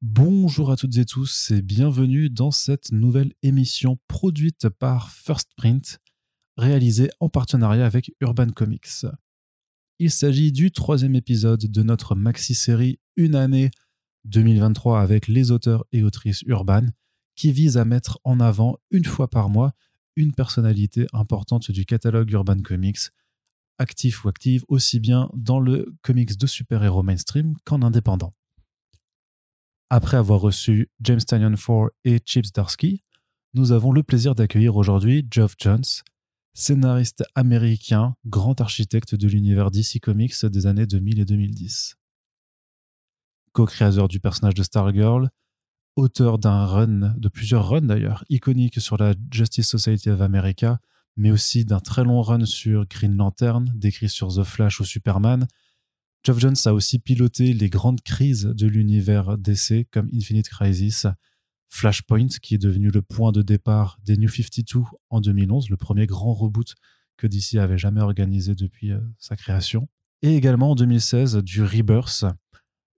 Bonjour à toutes et tous et bienvenue dans cette nouvelle émission produite par First Print, réalisée en partenariat avec Urban Comics. Il s'agit du troisième épisode de notre maxi-série Une année 2023 avec les auteurs et autrices urbaines qui vise à mettre en avant une fois par mois une personnalité importante du catalogue Urban Comics, actif ou active aussi bien dans le comics de super-héros mainstream qu'en indépendant. Après avoir reçu James Tanyan 4 et Chips Darsky, nous avons le plaisir d'accueillir aujourd'hui Geoff Jones, scénariste américain, grand architecte de l'univers DC Comics des années 2000 et 2010. Co-créateur du personnage de Stargirl, auteur d'un run, de plusieurs runs d'ailleurs, iconiques sur la Justice Society of America, mais aussi d'un très long run sur Green Lantern, décrit sur The Flash ou Superman. Geoff Jones a aussi piloté les grandes crises de l'univers DC comme Infinite Crisis, Flashpoint, qui est devenu le point de départ des New 52 en 2011, le premier grand reboot que DC avait jamais organisé depuis euh, sa création. Et également en 2016 du Rebirth,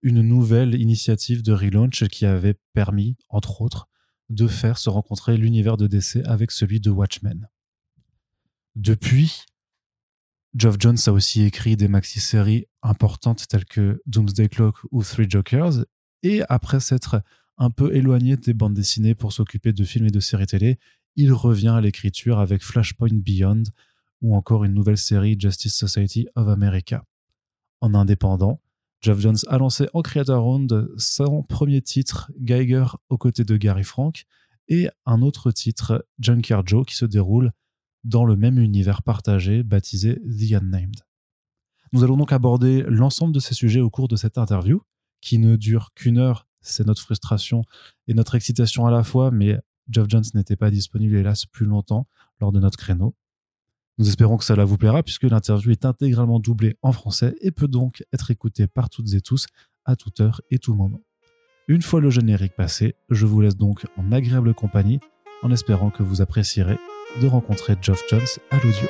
une nouvelle initiative de relaunch qui avait permis, entre autres, de faire se rencontrer l'univers de DC avec celui de Watchmen. Depuis, Geoff Jones a aussi écrit des maxi-séries importantes telles que Doomsday Clock ou Three Jokers, et après s'être un peu éloigné des bandes dessinées pour s'occuper de films et de séries télé, il revient à l'écriture avec Flashpoint Beyond ou encore une nouvelle série Justice Society of America. En indépendant, Geoff Jones a lancé en Creator Round son premier titre, Geiger aux côtés de Gary Frank, et un autre titre, Junkyard Joe, qui se déroule dans le même univers partagé baptisé The Unnamed. Nous allons donc aborder l'ensemble de ces sujets au cours de cette interview, qui ne dure qu'une heure, c'est notre frustration et notre excitation à la fois, mais Geoff Jones n'était pas disponible hélas plus longtemps lors de notre créneau. Nous espérons que cela vous plaira puisque l'interview est intégralement doublée en français et peut donc être écoutée par toutes et tous à toute heure et tout moment. Une fois le générique passé, je vous laisse donc en agréable compagnie en espérant que vous apprécierez de rencontrer Geoff Jones à l'audio.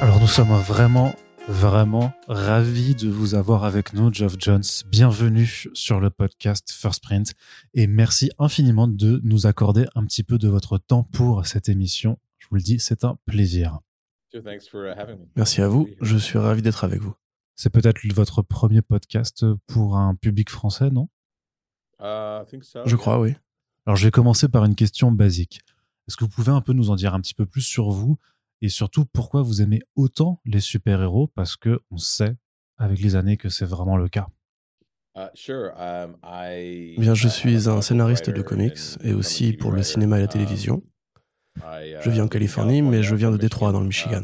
Alors nous sommes vraiment Vraiment ravi de vous avoir avec nous, Geoff Jones. Bienvenue sur le podcast First Print et merci infiniment de nous accorder un petit peu de votre temps pour cette émission. Je vous le dis, c'est un plaisir. Merci à vous, je suis ravi d'être avec vous. C'est peut-être votre premier podcast pour un public français, non? Je crois, oui. Alors je vais commencer par une question basique. Est-ce que vous pouvez un peu nous en dire un petit peu plus sur vous? Et surtout pourquoi vous aimez autant les super-héros? Parce que on sait avec les années que c'est vraiment le cas. Um, Bien, je suis un scénariste de comics et aussi pour le cinéma et la um, télévision. Je vis en uh, Californie, mais je viens de Détroit, dans le Michigan.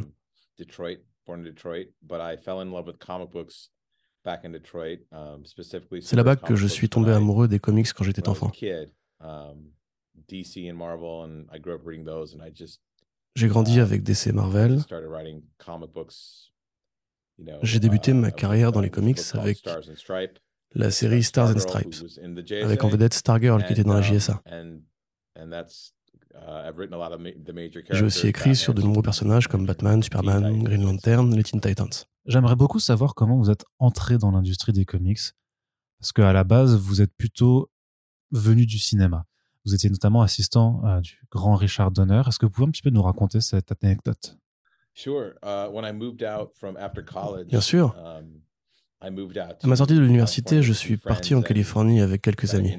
C'est là-bas que je suis tombé amoureux des comics quand j'étais enfant. J'ai grandi avec DC Marvel. J'ai débuté ma carrière dans les comics avec la série Stars and Stripes, avec en vedette Stargirl qui était dans la JSA. J'ai aussi écrit sur de nombreux personnages comme Batman, Superman, Green Lantern, les Teen Titans. J'aimerais beaucoup savoir comment vous êtes entré dans l'industrie des comics, parce qu'à la base, vous êtes plutôt venu du cinéma. Vous étiez notamment assistant euh, du grand Richard Donner. Est-ce que vous pouvez un petit peu nous raconter cette anecdote? Uh, Bien sûr. Um, à ma sortie de l'université, je suis parti en Californie avec quelques amis.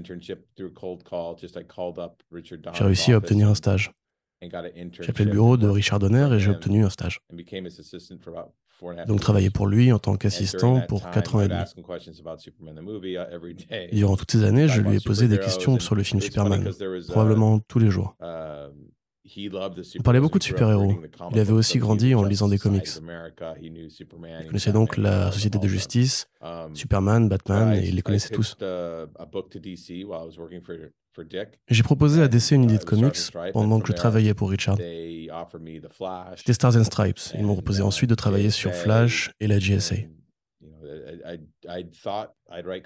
J'ai réussi à obtenir un stage. J'ai appelé le bureau de Richard Donner et j'ai obtenu un stage donc travailler pour lui en tant qu'assistant pour 4 ans et demi. Uh, durant toutes ces années, je lui ai posé des questions sur le film Superman, probablement tous les jours. Um, On parlait beaucoup de super-héros. Il avait aussi grandi en lisant des comics. Il connaissait donc la Société de Justice, um, Superman, Batman, et il les connaissait tous. J'ai proposé à DC une idée de comics pendant que je travaillais pour Richard. C'était Stars and Stripes. Ils m'ont proposé ensuite de travailler sur Flash et la GSA.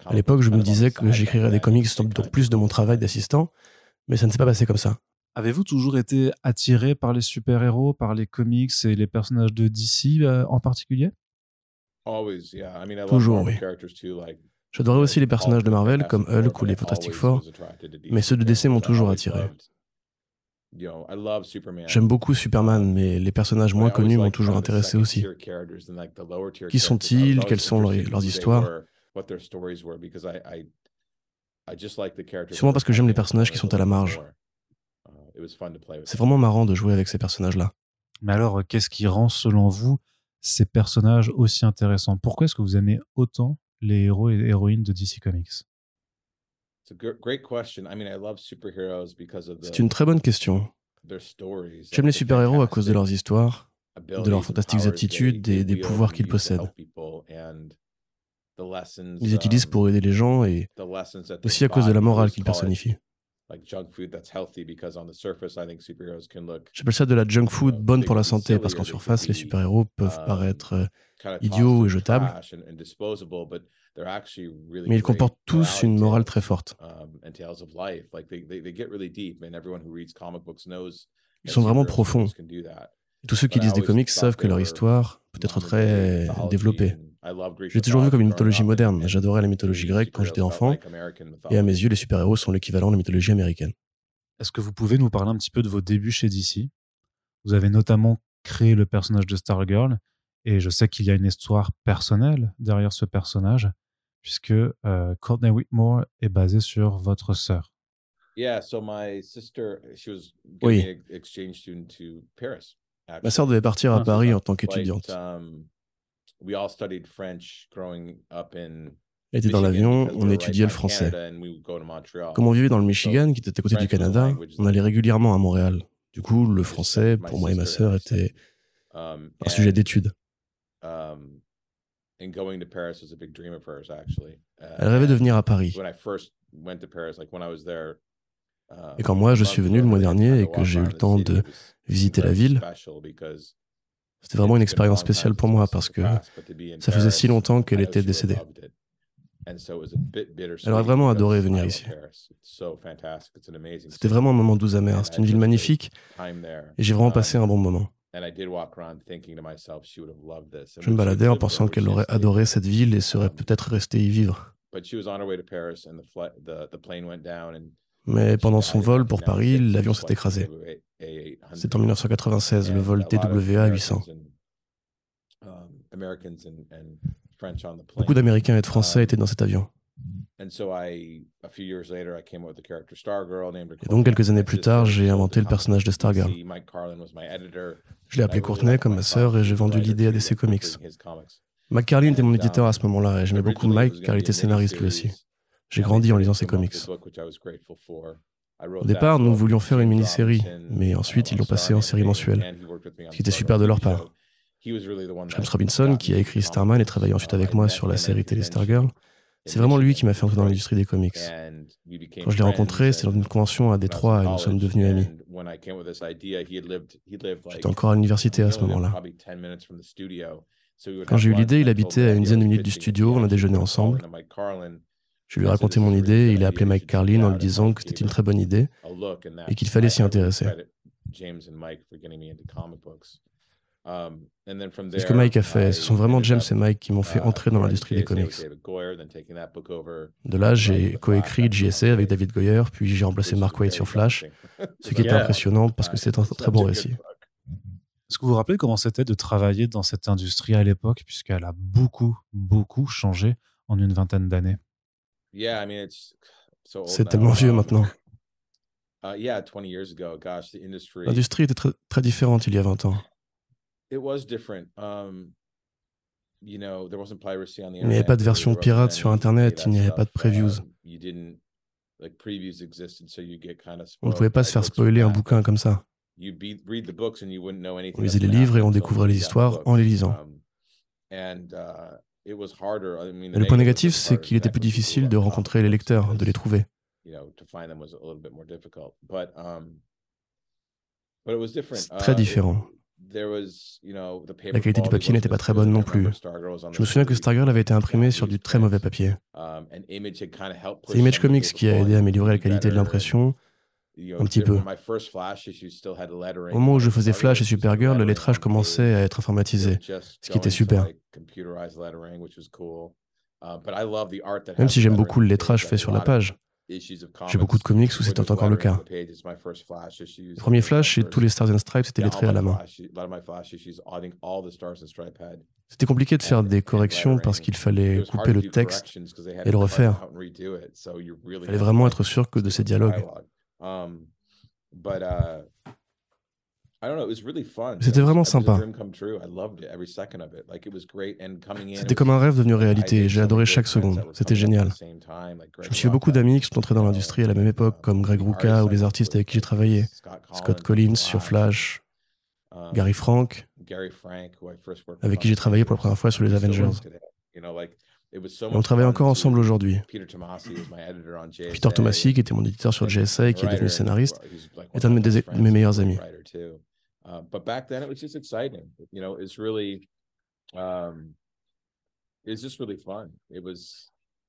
À l'époque, je me disais que j'écrirais des comics donc plus de mon travail d'assistant, mais ça ne s'est pas passé comme ça. Avez-vous toujours été attiré par les super-héros, par les comics et les personnages de DC euh, en particulier? Toujours, oui. J'adorais aussi les personnages de Marvel comme Hulk ou les Fantastic Four, mais ceux de DC m'ont toujours attiré. J'aime beaucoup Superman, mais les personnages moins connus m'ont toujours intéressé aussi. Qui sont-ils? Quelles sont leurs, histoires? Sûrement parce que j'aime les personnages qui sont à la marge. C'est vraiment marrant de jouer avec ces personnages-là. Mais alors, qu'est-ce qui rend, selon vous, ces personnages aussi intéressants? Pourquoi est-ce que vous aimez autant les héros et héroïnes de DC Comics? C'est une très bonne question. J'aime les super-héros à cause de leurs histoires, de leurs fantastiques aptitudes et des pouvoirs qu'ils possèdent. Ils les utilisent pour aider les gens et aussi à cause de la morale qu'ils personnifient. J'appelle ça de la junk food bonne pour la santé parce qu'en surface, les super-héros peuvent um, paraître euh, idiots et jetables, mais ils comportent tous une morale très forte. Um, ils sont vraiment profonds. Tous ceux qui lisent des comics savent que leur histoire peut être très développée. J'ai toujours vu comme une mythologie moderne. J'adorais la mythologie grecque quand j'étais enfant. Et à mes yeux, les super-héros sont l'équivalent de la mythologie américaine. Est-ce que vous pouvez nous parler un petit peu de vos débuts chez DC Vous avez notamment créé le personnage de Stargirl. Et je sais qu'il y a une histoire personnelle derrière ce personnage, puisque euh, Courtney Whitmore est basée sur votre sœur. Oui. Ma sœur devait partir à Paris en tant qu'étudiante. Um, elle était dans l'avion, on étudiait le français. Comme on vivait dans le Michigan, qui était à côté du Canada, on allait régulièrement à Montréal. Du coup, le français, pour moi et ma sœur, était um, un sujet d'étude. Um, Elle rêvait de venir à Paris. Et quand moi, je suis venu le mois dernier et que j'ai eu le temps de visiter la ville, c'était vraiment une expérience spéciale pour moi parce que ça faisait si longtemps qu'elle était décédée. Elle aurait vraiment adoré venir ici. C'était vraiment un moment doux amer. C'est une ville magnifique et j'ai vraiment passé un bon moment. Je me baladais en pensant qu'elle aurait adoré cette ville et serait peut-être restée y vivre. Mais pendant son vol pour Paris, l'avion s'est écrasé. C'est en 1996, le vol TWA 800. Beaucoup d'Américains et de Français étaient dans cet avion. Et donc, quelques années plus tard, j'ai inventé le personnage de Stargirl. Je l'ai appelé Courtney comme ma sœur et j'ai vendu l'idée à DC Comics. Mike Carlin était mon éditeur à ce moment-là et j'aimais beaucoup Mike car il était scénariste lui aussi. J'ai grandi en lisant ses comics. Au départ, nous voulions faire une mini-série, mais ensuite ils l'ont passé en série mensuelle, ce qui était super de leur part. James Robinson, qui a écrit Starman et travaillé ensuite avec moi sur la série télé Stargirl, c'est vraiment lui qui m'a fait entrer dans l'industrie des comics. Quand je l'ai rencontré, c'était dans une convention à Détroit et nous sommes devenus amis. J'étais encore à l'université à ce moment-là. Quand j'ai eu l'idée, il habitait à une dizaine de minutes du studio, on a déjeuné ensemble. Je lui ai raconté mon idée et il a appelé Mike Carlin en lui disant que c'était une très bonne idée et qu'il fallait s'y intéresser. C'est ce que Mike a fait. Ce sont vraiment James et Mike qui m'ont fait entrer dans l'industrie des comics? De là, j'ai coécrit GSA avec David Goyer, puis j'ai remplacé Mark Waid sur Flash, ce qui était impressionnant parce que c'est un très bon récit. Est-ce que vous vous rappelez comment c'était de travailler dans cette industrie à l'époque, puisqu'elle a beaucoup, beaucoup changé en une vingtaine d'années? C'est tellement vieux maintenant. Uh, L'industrie était très, très différente il y a 20 ans. Um, il n'y avait pas de version pirate sur Internet, il n'y avait pas de previews. Um, On ne pouvait pas se faire spoiler un bouquin comme ça. On lisait les livres et on découvrait les histoires en les lisant. Mais le point négatif, c'est qu'il était plus difficile de rencontrer les lecteurs, de les trouver. C'est très différent. La qualité du papier n'était pas très bonne non plus. Je me souviens que Stargirl avait été imprimé sur du très mauvais papier. C'est Image Comics qui a aidé à améliorer la qualité de l'impression, un petit peu. Au moment où je faisais Flash et Supergirl, le lettrage commençait à être informatisé, ce qui était super. Même si j'aime beaucoup le lettrage fait sur la page, j'ai beaucoup de comics où c'était encore le cas. Le premier Flash et tous les Stars and Stripes étaient lettrés à la main. C'était compliqué de faire des corrections parce qu'il fallait couper le texte et le refaire. Il fallait vraiment être sûr que de ces dialogues. C'était vraiment sympa. C'était comme un rêve devenu réalité. J'ai adoré chaque seconde. C'était génial. Je me suis fait beaucoup d'amis qui sont entrés dans l'industrie à la même époque, comme Greg Rucka ou les artistes avec qui j'ai travaillé. Scott Collins sur Flash, Gary Frank, avec qui j'ai travaillé pour la première fois sur les Avengers. Et on travaille encore ensemble aujourd'hui. Peter Tomasi, qui était mon éditeur sur JSA et qui est devenu scénariste, est un de mes meilleurs amis.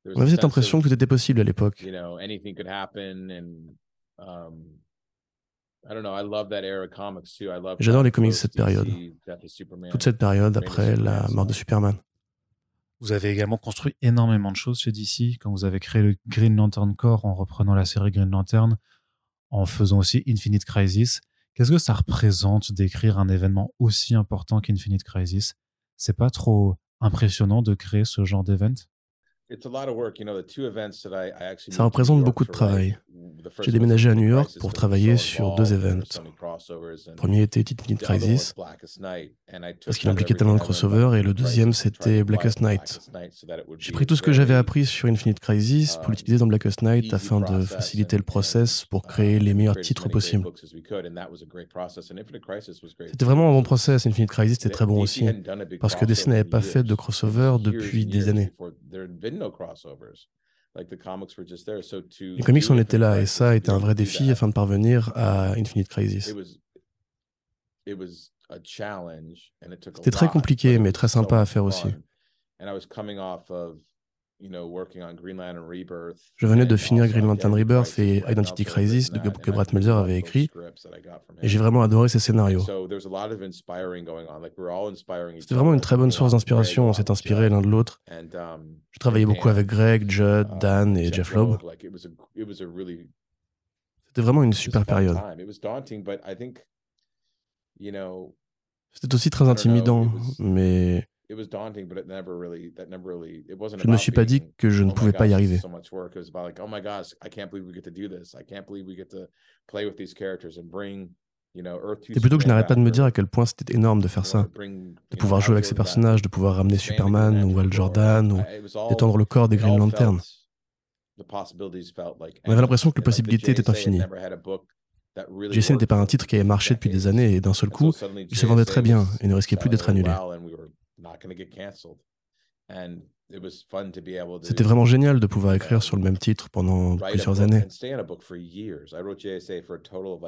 On avait cette impression que tout était possible à l'époque. You know, anything could happen, and um, I don't know. I love that era of comics too. I love. J'adore les comics de cette période. Toute cette période après la mort de Superman. Vous avez également construit énormément de choses chez DC quand vous avez créé le Green Lantern Corps en reprenant la série Green Lantern, en faisant aussi Infinite Crisis. Qu'est-ce que ça représente d'écrire un événement aussi important qu'Infinite Crisis? C'est pas trop impressionnant de créer ce genre d'événement? Ça représente beaucoup de travail. J'ai déménagé à New York pour travailler sur deux événements. Le premier était Infinite Crisis, parce qu'il impliquait tellement de crossovers, et le deuxième c'était Blackest Night. J'ai pris tout ce que j'avais appris sur Infinite Crisis pour l'utiliser dans Blackest Night afin de faciliter le process pour créer les meilleurs titres possibles. C'était vraiment un bon process. Infinite Crisis était très bon aussi, parce que DC n'avait pas fait de crossover depuis des années. Les comics en étaient là et ça a été un vrai défi afin de parvenir à Infinite Crisis. C'était très compliqué mais très sympa à faire aussi. Je venais de finir Green Lantern Rebirth et Identity Crisis que Brad Meltzer avait écrit, et j'ai vraiment adoré ces scénarios. C'était vraiment une très bonne source d'inspiration, on s'est inspiré l'un de l'autre. Um, je travaillais beaucoup avec Greg, Judd, uh, Dan et Jeff Loeb. C'était vraiment une super période. C'était aussi très intimidant, mais je ne me suis pas dit que je ne oh pouvais pas y arriver. Oh C'est plutôt que je n'arrête pas de me dire à quel point c'était énorme de faire ça, de pouvoir jouer avec ces personnages, de pouvoir ramener Superman ou Al Jordan, ou d'étendre le corps des Green Lantern. On avait l'impression que les possibilités étaient infinies. JC n'était pas un titre qui avait marché depuis des années et d'un seul coup, il se vendait très bien et ne risquait plus d'être annulé. C'était vraiment génial de pouvoir écrire sur le même titre pendant plusieurs années.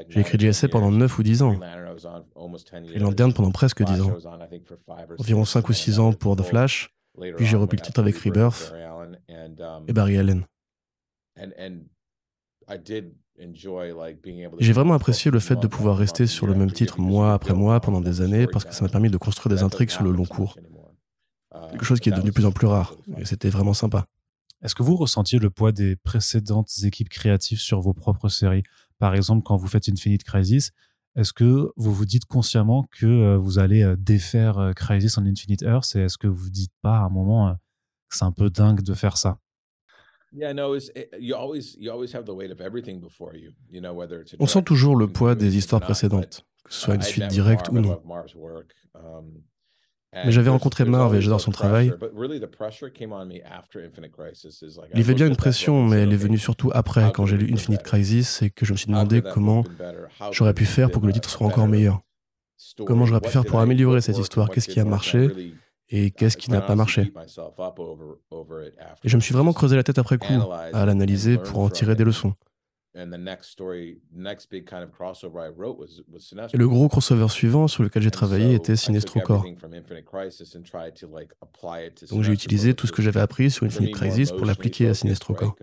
J'ai écrit JSA pendant 9 ou 10 ans. Et Lantern pendant presque 10 ans. Environ 5 ou 6 ans pour The Flash. Puis j'ai repris le titre avec Rebirth um, et Barry Allen. J'ai vraiment apprécié le fait de pouvoir rester sur le même titre mois après mois pendant des années parce que ça m'a permis de construire des intrigues sur le long cours. Quelque chose qui est devenu de plus en plus rare. Et c'était vraiment sympa. Est-ce que vous ressentiez le poids des précédentes équipes créatives sur vos propres séries? Par exemple, quand vous faites Infinite Crisis, est-ce que vous vous dites consciemment que euh, vous allez euh, défaire euh, Crisis en Infinite Earth Et est-ce que vous vous dites pas à un moment que c'est un peu dingue de faire ça? On sent toujours le poids des histoires précédentes, que ce soit une suite directe ou non. Mais j'avais rencontré Marv et j'adore son travail. Il y avait bien une pression, mais elle est venue surtout après, quand j'ai lu Infinite Crisis et que je me suis demandé comment j'aurais pu faire pour que le titre soit encore meilleur? Comment j'aurais pu faire pour améliorer cette histoire? Qu'est-ce qui a marché? Et qu'est-ce qui n'a pas marché Et je me suis vraiment creusé la tête après coup à l'analyser pour en tirer des leçons. Et le gros crossover suivant sur lequel j'ai travaillé était Sinestro Corps. Donc j'ai utilisé tout ce que j'avais appris sur Infinite Crisis pour l'appliquer à Sinestro Corps.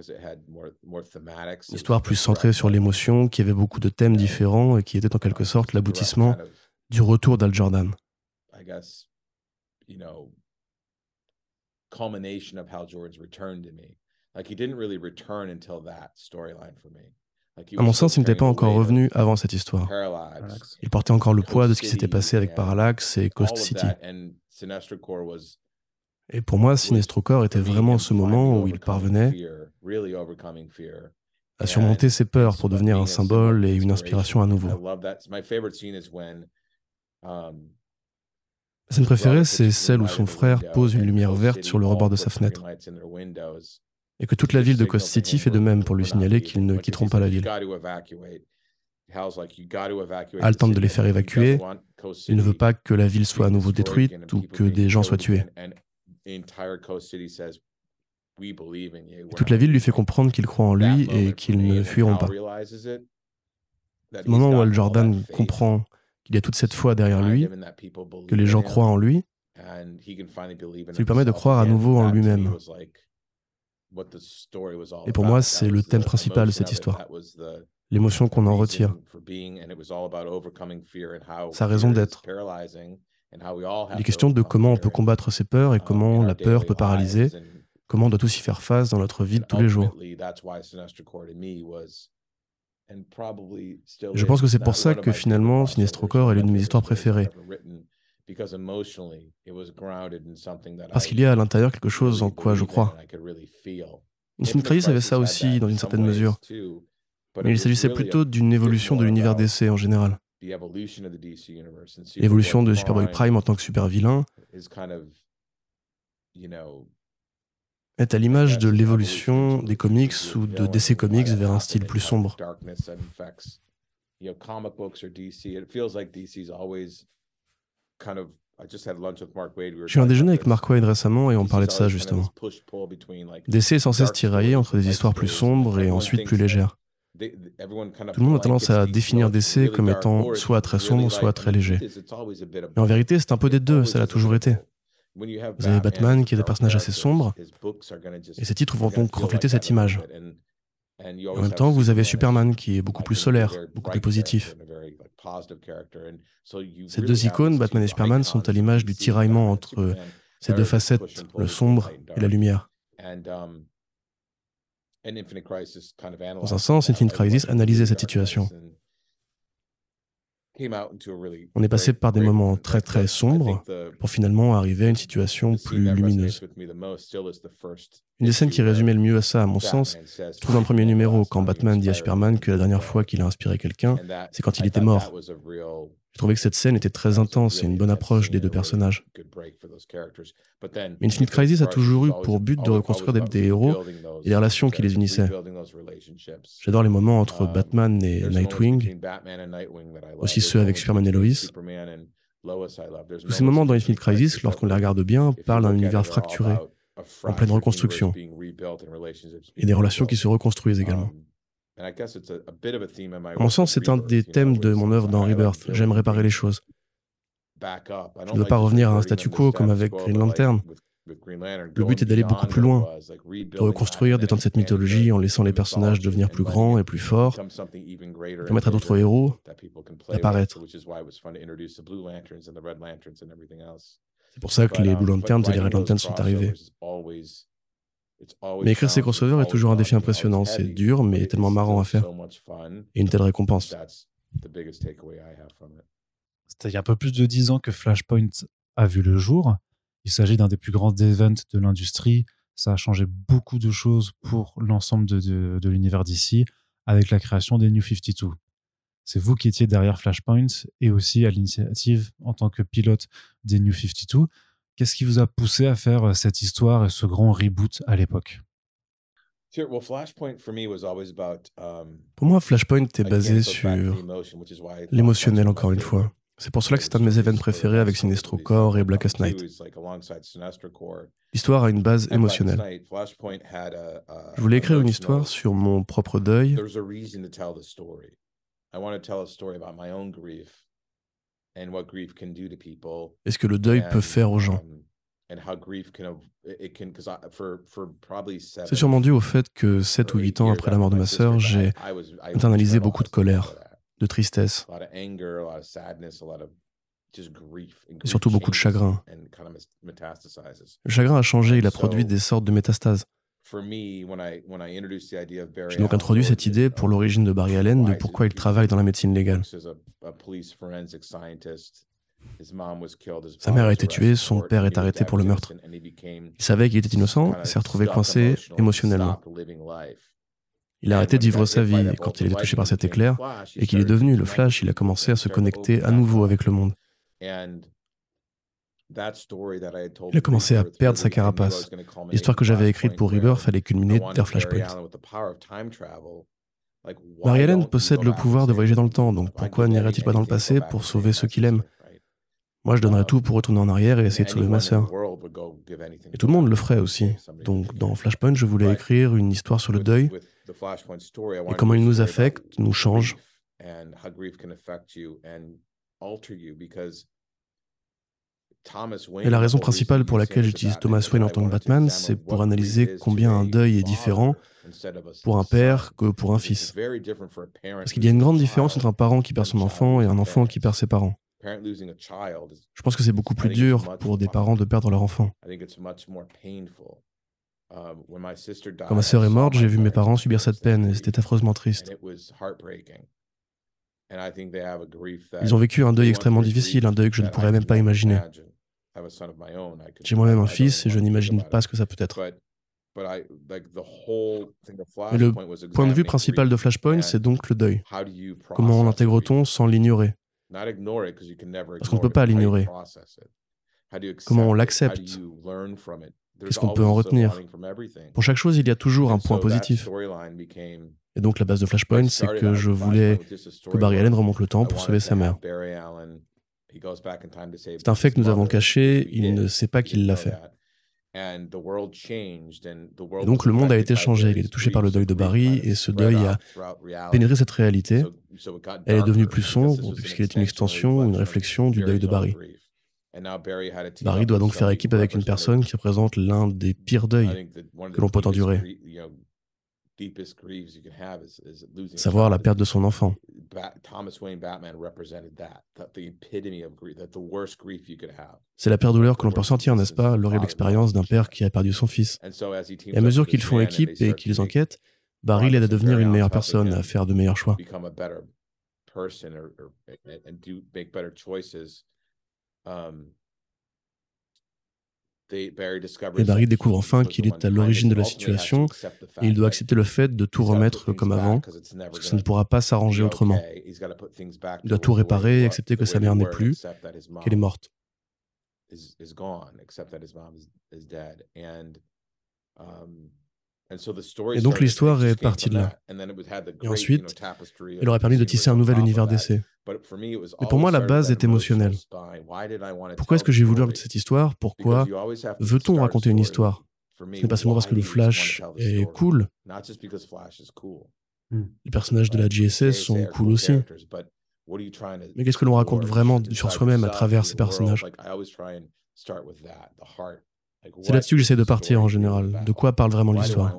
Une histoire plus centrée sur l'émotion, qui avait beaucoup de thèmes différents et qui était en quelque sorte l'aboutissement du retour d'Al Jordan. Culmination of how George returned to me. Like he didn't really return until that storyline for me. À mon sens, il n'était pas encore revenu avant cette histoire. Il portait encore le poids de ce qui s'était passé avec Parallax et Coast City. Et pour moi, Sinestro Corps était vraiment ce moment où il parvenait à surmonter ses peurs pour devenir un symbole et une inspiration à nouveau. La scène préférée, c'est celle où son frère pose une lumière verte sur le rebord de sa fenêtre et que toute la ville de Coast City fait de même pour lui signaler qu'ils ne quitteront pas la ville. Al tente de les faire évacuer. Il ne veut pas que la ville soit à nouveau détruite ou que des gens soient tués. toute la ville lui fait comprendre qu'il croit en lui et qu'ils ne fuiront pas. Le moment où Al Jordan comprend qu'il y a toute cette foi derrière lui, que les gens croient en lui, ça lui permet de croire à nouveau en lui-même. Et pour moi, c'est le thème principal de cette histoire. L'émotion qu'on en retire. Sa raison d'être. Les questions de comment on peut combattre ses peurs et comment la peur peut paralyser, comment on doit tous y faire face dans notre vie de tous les jours. Je pense que c'est pour ça que finalement, Sinestro Corps est l'une de mes histoires préférées. Parce qu'il y a à l'intérieur quelque chose en quoi je crois. Infinite Crisis avait ça aussi, dans une certaine mesure. Mais il s'agissait plutôt d'une évolution de l'univers DC en général. L'évolution de Superboy Prime en tant que super vilain est à l'image de l'évolution des comics ou de DC Comics vers un style plus sombre. J'ai eu un déjeuner avec Mark Wade récemment et on parlait de ça justement. DC est censé se tirailler entre des histoires plus sombres et ensuite plus légères. Tout le monde a tendance à définir DC comme étant soit très sombre, soit très léger. Mais en vérité, c'est un peu des deux, ça l'a toujours été. Vous avez Batman qui est un personnage assez sombre, et ces titres vont donc refléter cette image. En même temps, vous avez Superman qui est beaucoup plus solaire, beaucoup plus positif. Ces deux icônes, Batman et Superman, sont à l'image du tiraillement entre ces deux facettes, le sombre et la lumière. Um, Dans un sens, Infinite Crisis analysait cette situation. On est passé par des moments très très sombres pour finalement arriver à une situation plus lumineuse. Une des scènes qui résumait le mieux à ça, à mon sens, se trouve dans le premier numéro, quand Batman dit à Superman que la dernière fois qu'il a inspiré quelqu'un, c'est quand il était mort. Je trouvais que cette scène était très intense et une bonne approche des deux personnages. Mais Infinite Crisis a toujours eu pour but de reconstruire des, héros et les relations qui les unissaient. J'adore les moments entre Batman et Nightwing, aussi ceux avec Superman et Lois. Tous ces moments dans Infinite Crisis, lorsqu'on les regarde bien, parlent d'un univers fracturé, en pleine reconstruction, et des relations qui se reconstruisent également. Um, en mon sens, c'est un des thèmes de mon œuvre dans Rebirth. J'aime réparer les choses. Je ne veux pas revenir à un statu quo comme avec Green Lantern. Le but est d'aller beaucoup plus loin, de reconstruire, d'étendre cette mythologie en laissant les personnages devenir plus grands et plus forts, permettre à d'autres héros d'apparaître. C'est pour ça que les Blue Lanterns et les Red Lanterns sont arrivés. Mais écrire ces crossovers est toujours un défi impressionnant. C'est dur, mais tellement marrant à faire. Et une telle récompense. C'était il y a un peu plus de dix ans que Flashpoint a vu le jour. Il s'agit d'un des plus grands events de l'industrie. Ça a changé beaucoup de choses pour l'ensemble de, de l'univers d'ici avec la création des New 52. C'est vous qui étiez derrière Flashpoint et aussi à l'initiative en tant que pilote des New 52 Qu'est-ce qui vous a poussé à faire cette histoire et ce grand reboot à l'époque? Um, Pour moi, Flashpoint est basé sur l'émotionnel, encore une fois. C'est pour cela que c'est un de mes événements préférés avec Sinestro Corps et Blackest Night. L'histoire a une base émotionnelle. Je voulais écrire une histoire sur mon propre deuil. Et ce que le deuil peut faire aux gens? C'est sûrement dû au fait que 7 ou 8 ans après la mort de ma sœur, j'ai internalisé beaucoup de colère de tristesse, et surtout beaucoup de chagrin. Le chagrin a changé, il a produit des sortes de métastases. J'ai donc introduit cette idée pour l'origine de Barry Allen, de pourquoi il travaille dans la médecine légale. Sa mère a été tuée, son père est arrêté pour le meurtre. Il savait qu'il était innocent et s'est retrouvé coincé émotionnellement. Il a arrêté de vivre sa vie quand il est touché par cet éclair et qu'il est devenu le Flash, il a commencé à se connecter à nouveau avec le monde. Il a commencé à perdre sa carapace. L'histoire que j'avais écrite pour Rebirth fallait culminer vers Flashpoint. Barry Allen possède le pouvoir de voyager dans le temps, donc pourquoi n'irait-il pas dans le passé pour sauver ceux qu'il aime Moi, je donnerais tout pour retourner en arrière et essayer de sauver ma sœur. Et tout le monde le ferait aussi. Donc, dans Flashpoint, je voulais écrire une histoire sur le deuil, et comment il nous affecte, nous change. Et la raison principale pour laquelle j'utilise Thomas Wayne en tant que Batman, c'est pour analyser combien un deuil est différent pour un père que pour un fils. Parce qu'il y a une grande différence entre un parent qui perd son enfant et un enfant qui perd ses parents. Je pense que c'est beaucoup plus dur pour des parents de perdre leur enfant. Um, Quand ma sœur est morte, j'ai vu mes parents subir cette peine et c'était affreusement triste. Ils ont vécu un deuil extrêmement difficile, un deuil que je ne pourrais même pas imaginer. J'ai moi-même un fils et je n'imagine pas ce que ça peut être. Mais le point de vue principal de Flashpoint, c'est donc le deuil. Comment l'intègre-t-on sans l'ignorer? Parce qu'on ne peut pas l'ignorer. Comment on l'accepte? Qu'est-ce qu'on peut en retenir? Pour chaque chose, il y a toujours un point positif. Et donc la base de Flashpoint, c'est que je voulais que Barry Allen remonte le temps pour sauver sa mère. C'est un fait que nous avons caché, il ne sait pas qu'il l'a fait. Et donc le monde a été changé, il est touché par le deuil de Barry, et ce deuil a pénétré cette réalité. Elle est devenue plus sombre, puisqu'elle est une extension, une réflexion du deuil de Barry. Barry doit donc faire équipe avec une personne qui représente l'un des pires deuils que l'on peut endurer, savoir la perte de son enfant. C'est la pire douleur que l'on peut ressentir, n'est-ce pas? L'horrible expérience d'un père qui a perdu son fils. Et à mesure qu'ils font équipe et qu'ils enquêtent, Barry l'aide à devenir une meilleure personne, à faire de meilleurs choix. Et Barry découvre enfin qu'il est à l'origine de la situation et il doit accepter le fait de tout remettre comme avant, parce que ça ne pourra pas s'arranger autrement. Il doit tout réparer et accepter que sa mère n'est plus, qu'elle est morte. Et donc l'histoire est partie de là. Et ensuite, elle aurait permis de tisser un nouvel univers d'essai. Mais pour moi, la base est émotionnelle. Pourquoi est-ce que j'ai voulu raconter cette histoire? Pourquoi veut-on raconter une histoire? Ce n'est pas seulement parce que le Flash est cool. Hmm. Les personnages de la GSS sont cool aussi. Mais qu'est-ce que l'on raconte vraiment sur soi-même à travers ces personnages? C'est là-dessus que j'essaie de partir en général. De quoi parle vraiment l'histoire.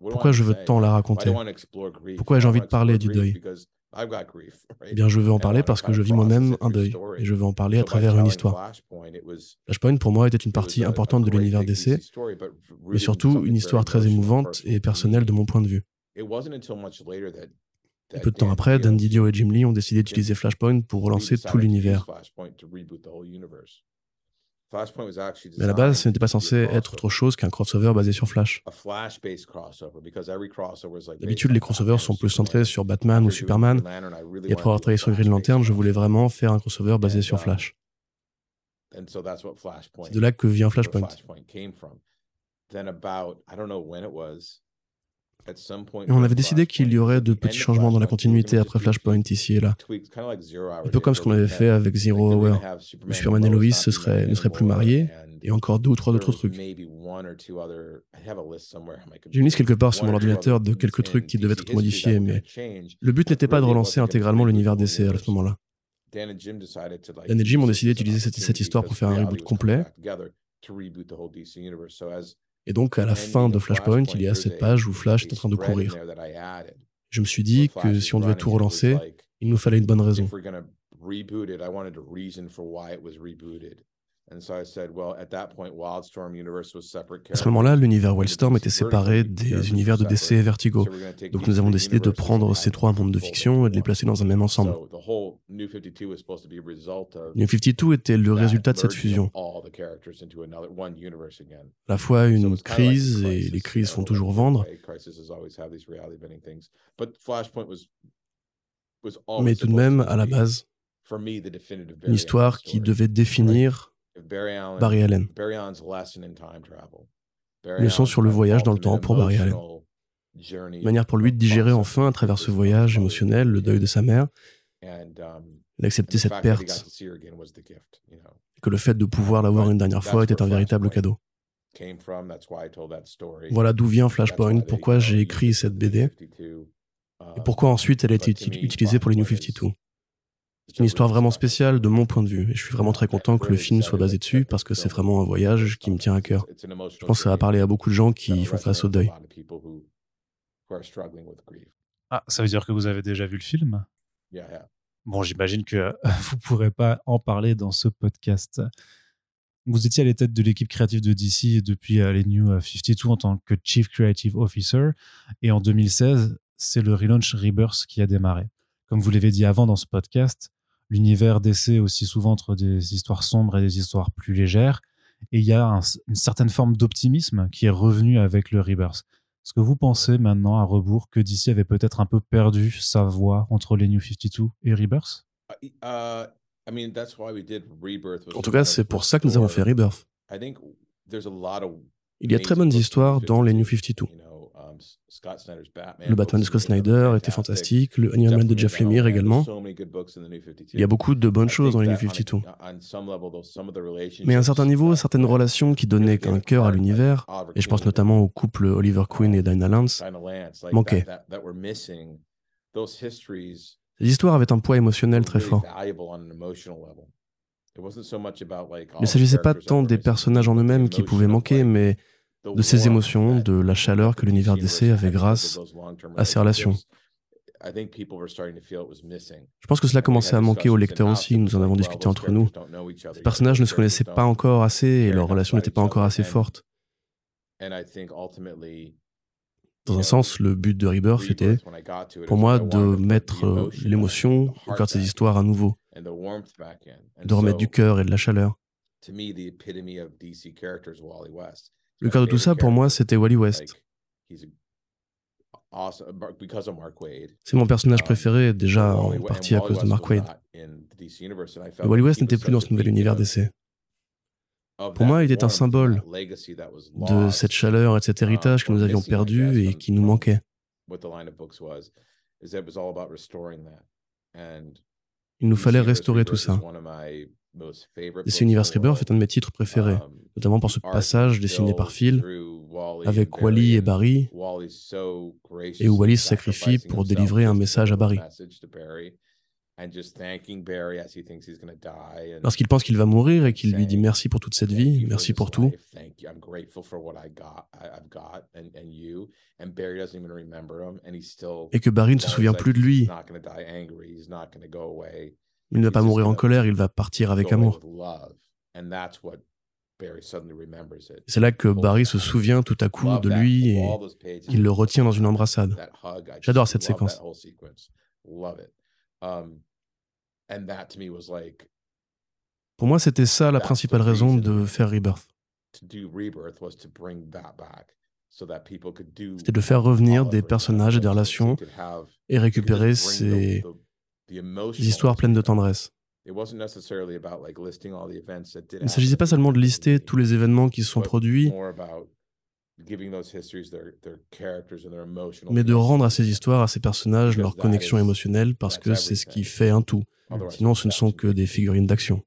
Pourquoi je veux tant la raconter? Pourquoi j'ai envie de parler du deuil? Eh bien, je veux en parler parce que je vis moi-même un deuil et je veux en parler à travers une histoire. Flashpoint, pour moi, était une partie importante de l'univers d'essai, mais surtout une histoire très émouvante et personnelle de mon point de vue. peu de temps après, Dan Didio et Jim Lee ont décidé d'utiliser Flashpoint pour relancer tout l'univers. Mais à la base, ce n'était pas censé être autre chose qu'un crossover basé sur Flash. D'habitude, les crossovers sont plus centrés sur Batman ou Superman, et après avoir travaillé sur Green Lantern, je voulais vraiment faire un crossover basé sur Flash. C'est de là que vient Flashpoint. Et on avait décidé qu'il y aurait de petits changements dans la continuité après Flashpoint ici et là. Un peu comme ce qu'on avait fait avec Zero Hour. Superman et Lois ne seraient plus mariés, et encore deux ou trois autres trucs. J'ai une liste quelque part sur mon ordinateur de quelques trucs qui devaient être modifiés, mais le but n'était pas de relancer intégralement l'univers DC à ce moment-là. Dan et Jim ont décidé d'utiliser cette, cette histoire pour faire un reboot complet. Et donc, à la fin de Flashpoint, il y a cette page où Flash est en train de courir. Je me suis dit que si on devait tout relancer, il nous fallait une bonne raison. À ce moment-là, l'univers Wildstorm était séparé des univers de DC et Vertigo. Donc nous avons décidé de prendre ces trois mondes de fiction et de les placer dans un même ensemble. New 52 était le résultat de cette fusion. À la fois une crise, et les crises font toujours vendre, mais tout de même, à la base, une histoire qui devait définir Barry Allen. Leçon sur le voyage dans le temps pour Barry Allen. Manière pour lui de digérer enfin à travers ce voyage émotionnel le deuil de sa mère, d'accepter um, cette perte, et que le fait de pouvoir l'avoir une dernière fois était un véritable cadeau. Voilà d'où vient Flashpoint, pourquoi j'ai écrit cette BD, et pourquoi ensuite elle a été utilisée pour les New 52. C'est une histoire vraiment spéciale de mon point de vue, et je suis vraiment très content que le film soit basé dessus parce que c'est vraiment un voyage qui me tient à cœur. Je pense que ça va parler à beaucoup de gens qui font face au deuil. Ah, ça veut dire que vous avez déjà vu le film? Bon, j'imagine que vous ne pourrez pas en parler dans ce podcast. Vous étiez à la tête de l'équipe créative de DC depuis euh, les New 52 en tant que Chief Creative Officer. Et en 2016, c'est le relaunch Rebirth qui a démarré. Comme vous l'avez dit avant dans ce podcast, l'univers d'essai aussi souvent entre des histoires sombres et des histoires plus légères. Et il y a une certaine forme d'optimisme qui est revenu avec le Rebirth. Est-ce que vous pensez maintenant à rebours que DC avait peut-être un peu perdu sa voix entre les New 52 et Rebirth? Uh, En tout cas, c'est pour ça que nous avons fait Rebirth. Il y a très bonnes histoires dans les New 52. Le Batman de Scott Snyder était fantastique, le Animal de Jeff Lemire également. Il y a beaucoup de bonnes choses dans les New 52. Mais à un certain niveau, certaines relations qui donnaient un cœur à l'univers, et je pense notamment au couple Oliver Queen et Dinah Lance, manquaient. Ces histoires avaient un poids émotionnel très fort. Il ne s'agissait pas tant des personnages en eux-mêmes qui pouvaient manquer, mais de ces émotions, de la chaleur que l'univers d'essai avait grâce à ces relations. Je pense que cela commençait à manquer aux lecteurs aussi, nous en avons discuté entre nous. Ces personnages ne se connaissaient pas encore assez et leur relation n'était pas encore assez forte. Dans un sens, le but de Rebirth était, pour moi, de mettre euh, l'émotion au cœur de ces histoires à nouveau, de remettre du cœur et de la chaleur. Le cœur de tout ça, pour moi, c'était Wally West. C'est mon personnage um, préféré, déjà en partie à cause de Mark Wade. Wally West n'était plus dans ce nouvel univers d'essai. Pour moi, il était un symbole de cette chaleur et de cet um, héritage que nous avions perdu et qui nous manquait. Il nous fallait restaurer tout ça. DC Universe Rebirth est un de mes titres préférés, um, notamment pour ce passage dessiné par Phil avec Wally et Barry, et où Wally se sacrifie pour délivrer un message à Barry. Lorsqu'il pense qu'il va mourir et qu'il lui dit merci pour toute cette vie, merci pour tout, et que Barry ne se souvient plus de lui, il ne va pas mourir en colère, il va partir avec amour. C'est là que Barry se souvient tout à coup de lui et il le retient dans une embrassade. J'adore cette séquence. Um, Pour moi, c'était ça la principale raison de faire Rebirth. C'était de faire revenir des personnages et des relations et récupérer ces histoires pleines de tendresse. Il ne s'agissait pas seulement de lister tous les événements qui se sont produits, mais de rendre à ces histoires, à ces personnages, leur connexion émotionnelle, parce que c'est ce qui fait un tout. Sinon, ce ne sont que des figurines d'action.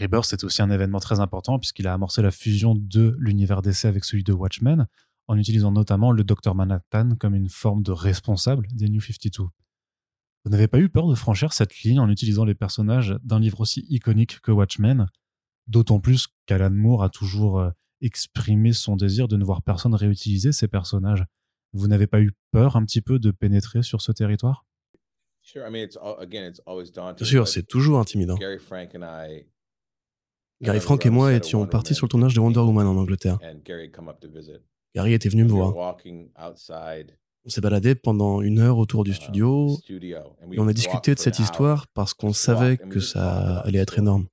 Rebirth, c'est aussi un événement très important puisqu'il a amorcé la fusion de l'univers d'essai avec celui de Watchmen, en utilisant notamment le Dr Manhattan comme une forme de responsable des New 52. Vous n'avez pas eu peur de franchir cette ligne en utilisant les personnages d'un livre aussi iconique que Watchmen, d'autant plus qu'Alan Moore a toujours euh, exprimé son désir de ne voir personne réutiliser ces personnages. Vous n'avez pas eu peur un petit peu de pénétrer sur ce territoire? Bien sûr, c'est toujours intimidant. Gary Frank et moi étions partis sur le tournage de Wonder Woman en Angleterre. Gary était venu me voir. On s'est baladé pendant une heure autour du uh, studio et on a discuté de cette histoire parce qu'on savait que ça allait être énorme.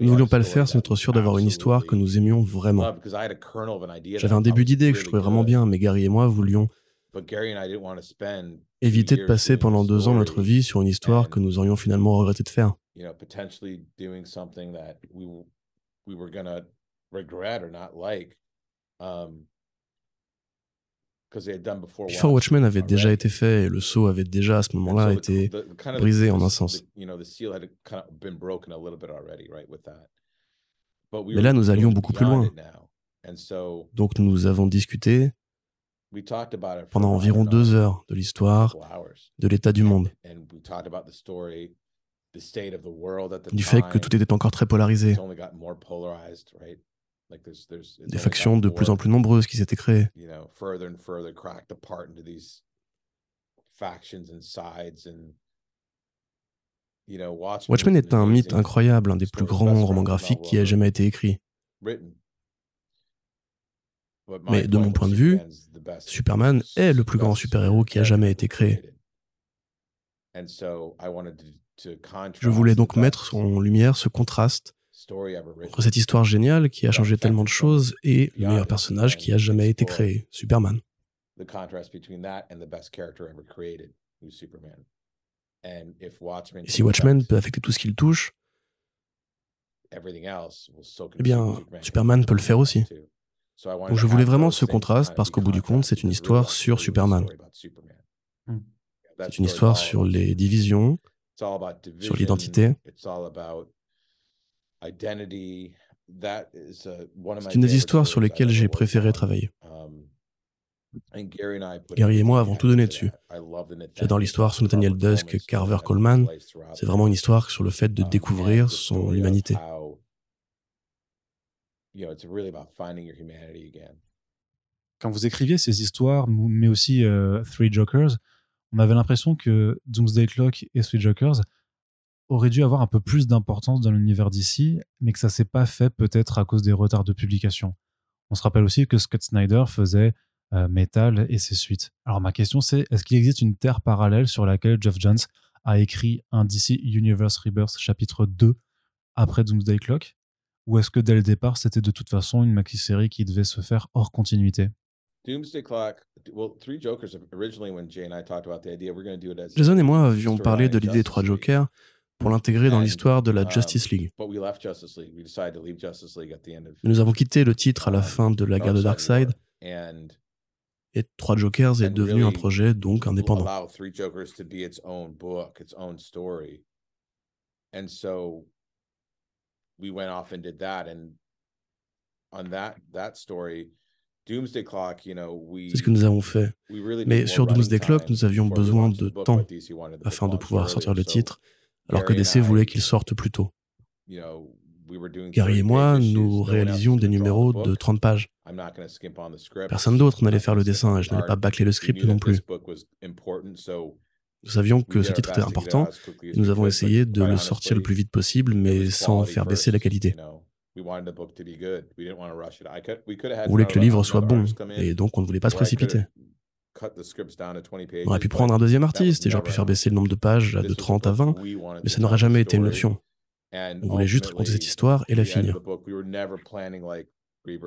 Nous ne voulions pas le faire sans être sûr d'avoir une histoire que nous aimions vraiment. J'avais un début d'idée que je trouvais vraiment bien, mais Gary et moi voulions éviter de passer pendant deux ans notre vie sur une histoire que nous aurions finalement regretté de faire. Before Watchmen avait déjà été fait et le saut avait déjà à ce moment-là été brisé en un sens. Mais là, nous allions beaucoup plus loin. Donc nous avons discuté pendant environ deux heures de l'histoire, de l'état du monde, du fait que tout était encore très polarisé, des factions de plus en plus nombreuses qui s'étaient créées. Watchmen est un mythe incroyable, un des plus grands romans graphiques qui ait jamais été écrit. Mais de mon point de vue, Superman est le plus grand super-héros qui a jamais été créé. Je voulais donc mettre en lumière ce contraste entre cette histoire géniale qui a changé tellement de choses et le meilleur personnage qui a jamais été créé, Superman. Et si Watchmen peut affecter tout ce qu'il touche, eh bien, Superman peut le faire aussi. Donc je voulais vraiment ce contraste parce qu'au bout du compte, c'est une histoire sur Superman. Hmm. C'est une histoire sur les divisions, sur l'identité. C'est une des histoires sur lesquelles j'ai préféré travailler. Gary et moi avons tout donné dessus. J'adore l'histoire sur Nathaniel Dusk, Carver Coleman. C'est vraiment une histoire sur le fait de découvrir son humanité. Quand vous écriviez ces histoires, mais aussi euh, Three Jokers, on avait l'impression que Doomsday Clock et Three Jokers auraient dû avoir un peu plus d'importance dans l'univers d'ici, mais que ça s'est pas fait peut-être à cause des retards de publication. On se rappelle aussi que Scott Snyder faisait euh, Metal et ses suites. Alors ma question c'est, est-ce qu'il existe une terre parallèle sur laquelle Jeff Jones a écrit un DC Universe Rebirth chapitre 2 après Doomsday Clock? Ou est-ce que dès le départ, c'était de toute façon une maxi-série qui devait se faire hors continuité? Jason et moi avions parlé de l'idée des trois Jokers pour l'intégrer dans l'histoire de la um, Justice League. nous avons quitté le titre à la fin de la guerre de Darkseid. Et Trois Jokers est devenu un projet donc indépendant. C'est ce que nous avons fait. Mais sur Doomsday Clock, nous avions besoin de temps afin de pouvoir sortir le titre, alors que DC voulait qu'il sorte plus tôt. Gary et moi, nous réalisions des numéros de 30 pages. Personne d'autre n'allait faire le dessin et je n'allais pas bâcler le script non plus. Nous savions que ce titre était important et nous avons essayé de le sortir le plus vite possible, mais sans faire baisser la qualité. On voulait que le livre soit bon, et donc on ne voulait pas se précipiter. On aurait pu prendre un deuxième artiste et j'aurais pu faire baisser le nombre de pages de 30 à 20, mais ça n'aurait jamais été une option. On voulait juste raconter cette histoire et la finir. Il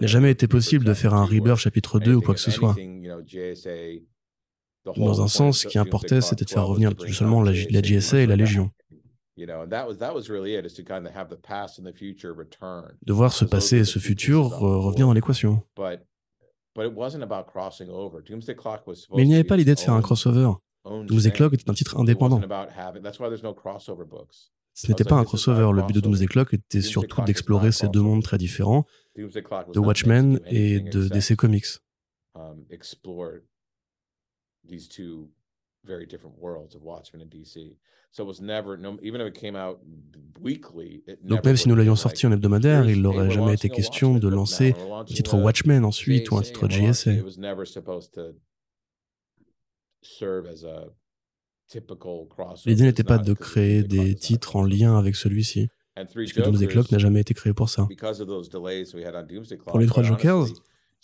n'a jamais été possible de faire un Rebirth chapitre 2 ou quoi que ce soit. Dans un sens, ce qui importait, c'était de faire revenir seulement la, la GSA et la Légion. De voir ce passé et ce futur revenir dans l'équation. Mais il n'y avait pas l'idée de faire un crossover. Doomsday Clock était un titre indépendant. Ce n'était pas un crossover. Le but de Doomsday Clock était surtout d'explorer ces deux mondes très différents, de Watchmen et de DC Comics. Donc même si nous l'avions sorti en hebdomadaire, il n'aurait jamais été question de lancer un titre Watchmen ensuite ou un titre JSA. L'idée n'était pas de créer des titres en lien avec celui-ci, puisque Doomsday Clock n'a jamais été créé pour ça. Pour les trois Jokers,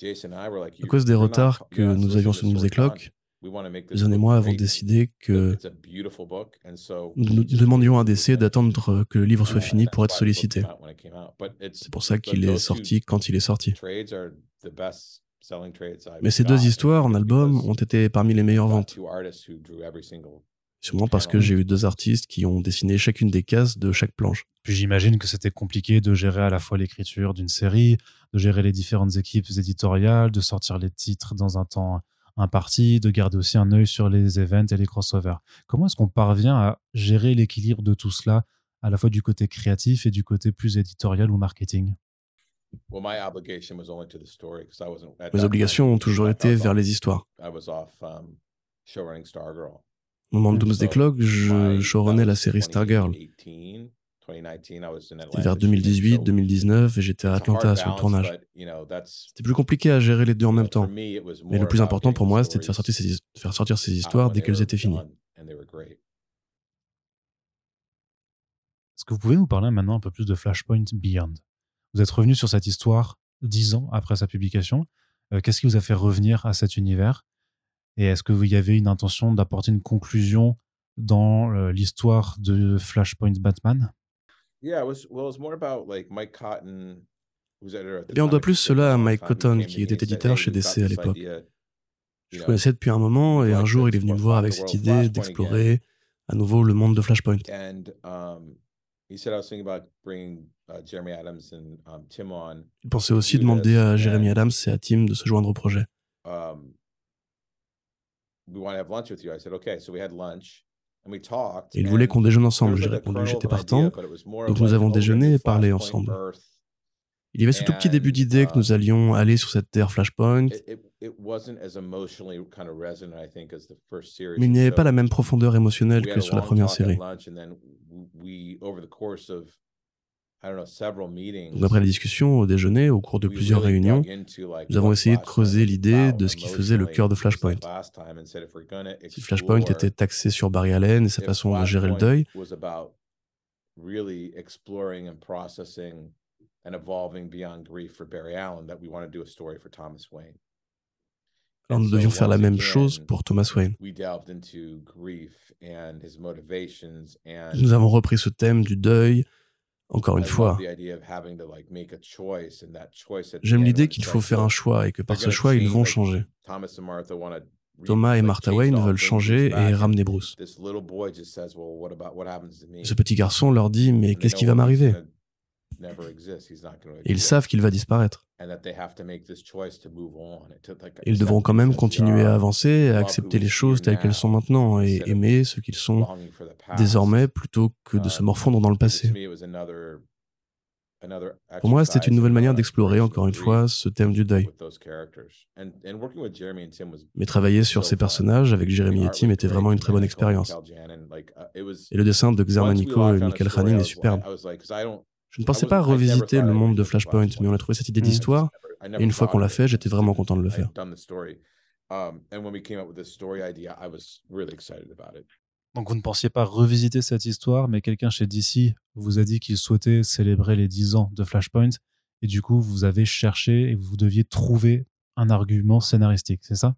à cause des retards que nous avions sur Doomsday Clock, Zone et moi avons décidé que nous demandions à DC d'attendre que le livre soit fini pour être sollicité. C'est pour ça qu'il est sorti quand il est sorti. Mais ces deux histoires en album ont été parmi les meilleures ventes. Sûrement parce que j'ai eu deux artistes qui ont dessiné chacune des cases de chaque planche. Puis j'imagine que c'était compliqué de gérer à la fois l'écriture d'une série, de gérer les différentes équipes éditoriales, de sortir les titres dans un temps imparti, de garder aussi un œil sur les events et les crossovers. Comment est-ce qu'on parvient à gérer l'équilibre de tout cela, à la fois du côté créatif et du côté plus éditorial ou marketing? Mes obligations ont toujours été vers les histoires. Um, Au moment de Doomsday Clock, je showrunnais la série Stargirl. C'était vers 2018-2019 et j'étais à Atlanta sur le tournage. C'était plus compliqué à gérer les deux en même temps. Mais le plus important pour moi, c'était de faire sortir ces, faire sortir ces histoires dès qu'elles étaient finies. Est-ce que vous pouvez nous parler maintenant un peu plus de Flashpoint Beyond? Vous êtes revenu sur cette histoire dix ans après sa publication. Euh, qu'est-ce qui vous a fait revenir à cet univers? Et est-ce que vous y avait une intention d'apporter une conclusion dans euh, l'histoire de Flashpoint Batman? Bien, on doit plus cela à Mike Cotton, qui était éditeur chez DC à l'époque. Je le connaissais depuis un moment et un jour, il est venu me voir avec cette idée d'explorer à nouveau le monde de Flashpoint. Il pensait aussi demander à Jeremy Adams et à Tim de se joindre au projet. Il voulait qu'on déjeune ensemble. J'ai répondu j'étais partant. Donc nous avons déjeuné et parlé ensemble. Il y avait ce tout petit début d'idée que nous uh, allions aller sur cette terre Flashpoint. Mais il n'y avait pas la même profondeur émotionnelle que sur la première série. Donc après la discussion au déjeuner, au cours de plusieurs réunions, nous avons essayé de creuser l'idée de ce qui faisait le cœur de Flashpoint. Si Flashpoint était taxé sur Barry Allen et sa façon de gérer le deuil, alors nous devions faire la même chose pour Thomas Wayne. Nous avons repris ce thème du deuil, encore une fois. J'aime l'idée qu'il faut faire un choix et que par ce choix, ils vont changer. Thomas et Martha Wayne veulent changer et ramener Bruce. Ce petit garçon leur dit Mais qu'est-ce qui va m'arriver? Ils savent qu'il va disparaître. Ils devront quand même continuer à avancer, à accepter les choses telles qu'elles sont maintenant et aimer ce qu'ils sont désormais plutôt que de se um, morfondre dans le passé. Pour moi, c'était une nouvelle manière d'explorer, encore une fois, ce thème du deuil. Mais travailler sur ces personnages avec Jeremy et Tim était vraiment une très bonne expérience. Uh, et le dessin de Xermanico et Michael Hanin est superbe. Je ne pensais pas revisiter le monde de Flashpoint, mais on a trouvé cette idée d'histoire, et une fois qu'on l'a fait, j'étais vraiment content de le faire. Donc vous ne pensiez pas revisiter cette histoire, mais quelqu'un chez DC vous a dit qu'il souhaitait célébrer les 10 ans de Flashpoint, et du coup vous avez cherché et vous deviez trouver un argument scénaristique, c'est ça?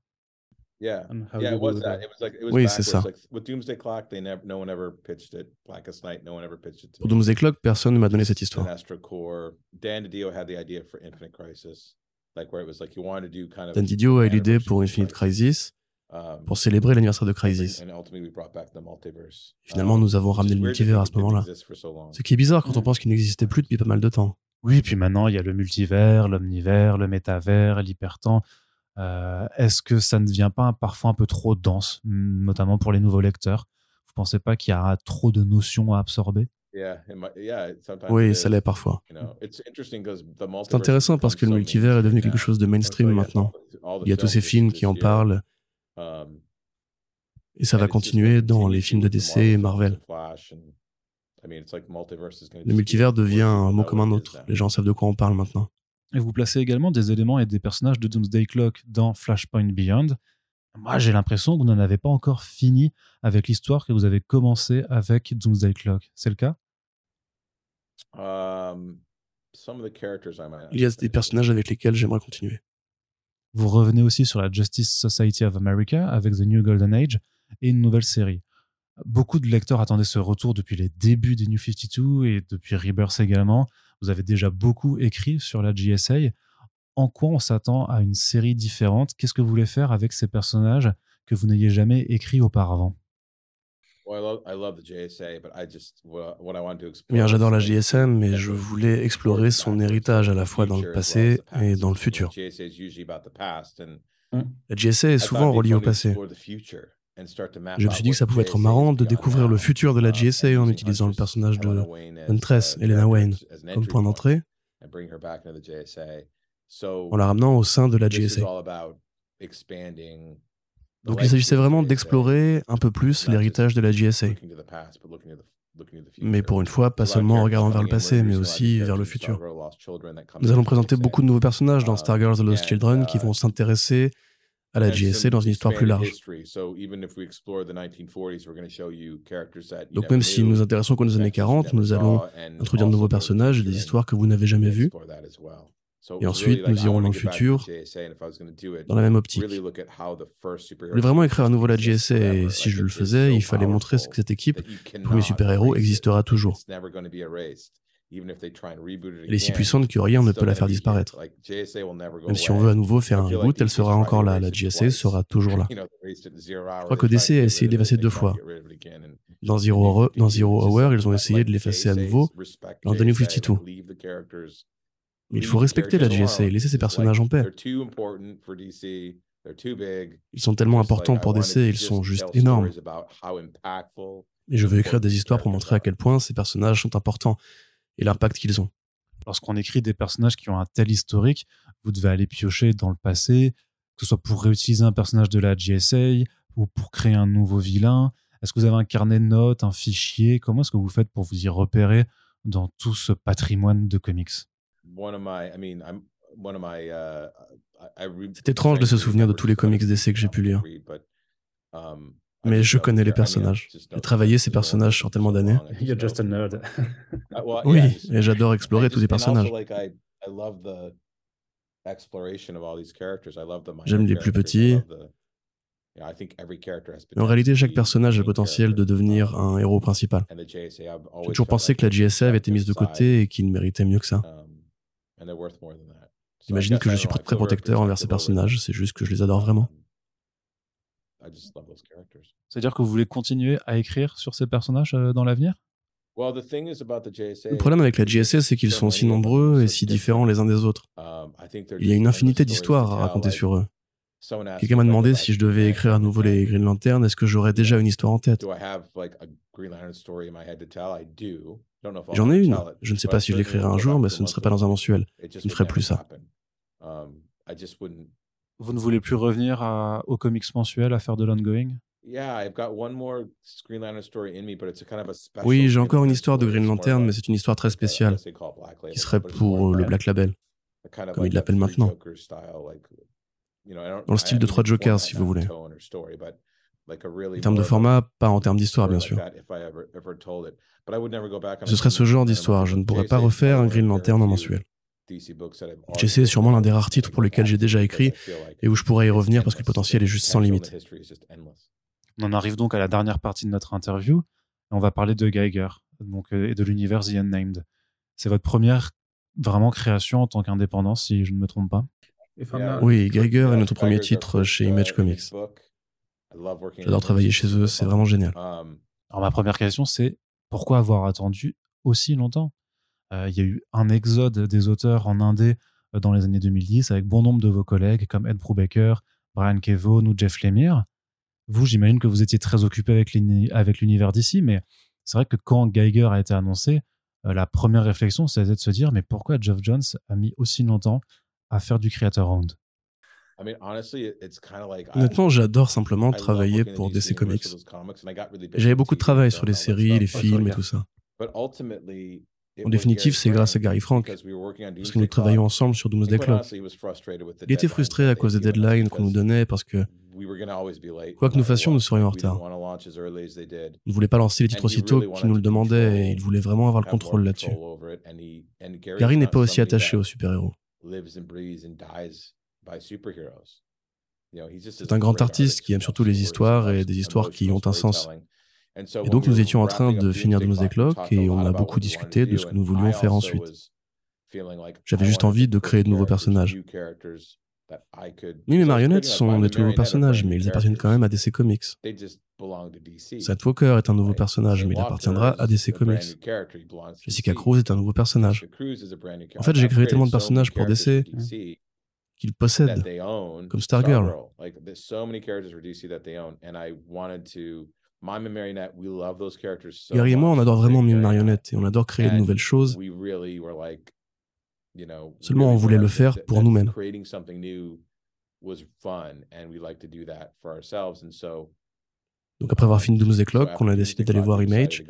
Yeah. Yeah, it was that. It was like it was oui, c'est ça. Like, with Doomsday Clock, they never, no one ever pitched it. Blackest Night, no one ever pitched it. To Pour Doomsday Clock, personne ne m'a donné cette histoire. Core. Dan DiDio had the idea for Infinite Crisis, like where it was like you wanted to do kind of. Dan DiDio a eu l'idée pour Infinite Crisis. Um, pour célébrer l'anniversaire de Crisis. Finalement, nous avons ramené le multivers à ce moment-là. Ce qui est bizarre quand on pense qu'il n'existait plus depuis pas mal de temps. Oui, puis maintenant, il y a le multivers, l'omnivers, le métavers, l'hypertemps. Euh, est-ce que ça ne devient pas parfois un peu trop dense, notamment pour les nouveaux lecteurs? Vous pensez pas qu'il y a trop de notions à absorber? Oui, ça l'est parfois. C'est intéressant parce que le multivers est devenu quelque chose de mainstream maintenant. Il y a tous ces films qui en parlent. Um, et ça va continuer dans les films de DC et Marvel. Le multivers devient un mot comme un autre. Les gens savent de quoi on parle maintenant. Et vous placez également des éléments et des personnages de Doomsday Clock dans Flashpoint Beyond. Moi, j'ai l'impression que vous n'en avez pas encore fini avec l'histoire que vous avez commencé avec Doomsday Clock. C'est le cas? Um, Il y a des personnages avec lesquels j'aimerais continuer. Vous revenez aussi sur la Justice Society of America avec The New Golden Age et une nouvelle série. Beaucoup de lecteurs attendaient ce retour depuis les débuts des New 52 et depuis Rebirth également. Vous avez déjà beaucoup écrit sur la GSA. En quoi on s'attend à une série différente? Qu'est-ce que vous voulez faire avec ces personnages que vous n'ayez jamais écrits auparavant? Bien, j'adore la GSM, mais je voulais explorer son héritage à la fois dans le passé et dans le futur. La GSA est souvent reliée au passé. Je me suis dit que ça pouvait être marrant de découvrir le futur de la GSA en utilisant le personnage de Huntress, Elena Wayne, comme point d'entrée, en la ramenant au sein de la GSA. Donc il s'agissait vraiment d'explorer un peu plus l'héritage de la GSA. Mais pour une fois, pas seulement en regardant vers le passé, mais aussi vers le futur. Nous allons présenter beaucoup de nouveaux personnages dans Stargirls The Lost Children qui vont s'intéresser à la GSA dans une histoire plus large. Donc même si nous nous intéressons qu'aux années 40, nous allons introduire de nouveaux personnages et des histoires que vous n'avez jamais vues. Et ensuite, nous irons dans le futur, dans la même optique. Je voulais vraiment écrire à nouveau la GSA, et si je le faisais, il fallait montrer que cette équipe, pour mes super-héros, existera toujours. Elle est si puissante que rien ne peut la faire disparaître. Même si on veut à nouveau faire un reboot, elle sera encore là. La GSA sera toujours là. Je crois que DC a essayé de l'effacer deux fois. Dans Zero, dans Zero Hour, ils ont essayé de l'effacer à nouveau dans The New 52. Mais il faut respecter la GSA et laisser ces personnages en paix. Ils sont tellement importants pour DC, ils sont juste énormes. Et je veux écrire des histoires pour montrer à quel point ces personnages sont importants et l'impact qu'ils ont. Lorsqu'on écrit des personnages qui ont un tel historique, vous devez aller piocher dans le passé, que ce soit pour réutiliser un personnage de la GSA ou pour créer un nouveau vilain. Est-ce que vous avez un carnet de notes, un fichier? Comment est-ce que vous faites pour vous y repérer dans tout ce patrimoine de comics? C'est étrange de se souvenir de tous les comics d'essai que j'ai pu lire. Um, mais je connais les personnages. J'ai travaillé ces personnages sur tellement d'années. Just. Uh, oui, et j'adore explorer tous les personnages. J'aime les plus petits. Mais en réalité, chaque personnage a le potentiel de devenir um, un héros principal. J'ai toujours pensé que la GSA avait été mise de côté et qu'il méritait mieux que ça. Um, J'imagine que je suis très protecteur envers ces personnages, c'est juste que je les adore vraiment. C'est-à-dire que vous voulez continuer à écrire sur ces personnages euh, dans l'avenir? Le problème avec la GSA, c'est qu'ils sont si nombreux et si différents les uns des autres. Um, Il y a une infinité d'histoires à raconter sur eux. Quelqu'un m'a demandé si je devais écrire à nouveau les Green Lantern, est-ce que j'aurais déjà une histoire en tête? J'en ai une. Je ne sais pas si je l'écrirai un jour, mais ce ne serait pas dans un mensuel. Je ne ferai plus ça. Um, Vous ne voulez plus revenir aux comics mensuels à faire de l'ongoing? Oui, j'ai encore une histoire de Green Lantern, mais c'est une histoire très spéciale, qui serait pour le Black Label, comme ils l'appellent maintenant. Dans le style de trois Jokers, si vous voulez. En termes de format, pas en termes d'histoire, bien sûr. Ce serait ce genre d'histoire. Je ne pourrais pas refaire un Green Lantern en mensuel. J'essaie sûrement l'un des rares titres pour lesquels j'ai déjà écrit et où je pourrais y revenir parce que le potentiel est juste sans limite. On en arrive donc à la dernière partie de notre interview. On va parler de Geiger donc, euh, et de l'univers The Unnamed. C'est votre première vraiment création en tant qu'indépendant, si je ne me trompe pas. Oui, Geiger est notre premier titre chez Image Comics. J'adore travailler chez eux, c'est vraiment génial. Alors ma première question, c'est pourquoi avoir attendu aussi longtemps? Euh, Il y a eu un exode des auteurs en Indé euh, dans les années 2010 avec bon nombre de vos collègues comme Ed Brubaker, Brian Kevo ou Jeff Lemire. Vous, j'imagine que vous étiez très occupé avec l'univers d'ici, mais c'est vrai que quand Geiger a été annoncé, euh, la première réflexion, c'était de se dire mais pourquoi Geoff Jones a mis aussi longtemps à faire du Creator Round? Honnêtement, j'adore simplement travailler pour DC Comics. J'avais beaucoup de travail sur les séries, les films et tout ça. En définitive, c'est grâce à Gary Frank, parce que nous travaillons ensemble sur Doomsday Clock. Il était frustré à cause des deadlines qu'on nous donnait, parce que quoi que nous fassions, nous serions en retard. Il ne voulait pas lancer les titres aussitôt qu'il nous le demandait, et il voulait vraiment avoir le contrôle là-dessus. Gary n'est pas aussi attaché aux super-héros. C'est un grand artiste qui aime surtout les histoires et des histoires qui ont un sens. Et donc nous étions en train de finir Doomsday Clock et on a beaucoup discuté de ce que nous voulions faire ensuite. J'avais juste envie de créer de nouveaux personnages. Oui, mes marionnettes sont des tout nouveaux personnages, mais ils appartiennent quand même à DC Comics. Seth Walker est un nouveau personnage, mais il appartiendra à DC Comics. Jessica Cruz est un nouveau personnage. En fait, j'ai créé tellement de personnages pour DC qu'ils possèdent, comme Stargirl. Gary et moi, on adore vraiment Mime Marionnette et on adore créer de nouvelles choses. Seulement, on voulait le faire pour nous-mêmes. Donc après avoir fini Doomsday Clock, on a décidé d'aller voir Image.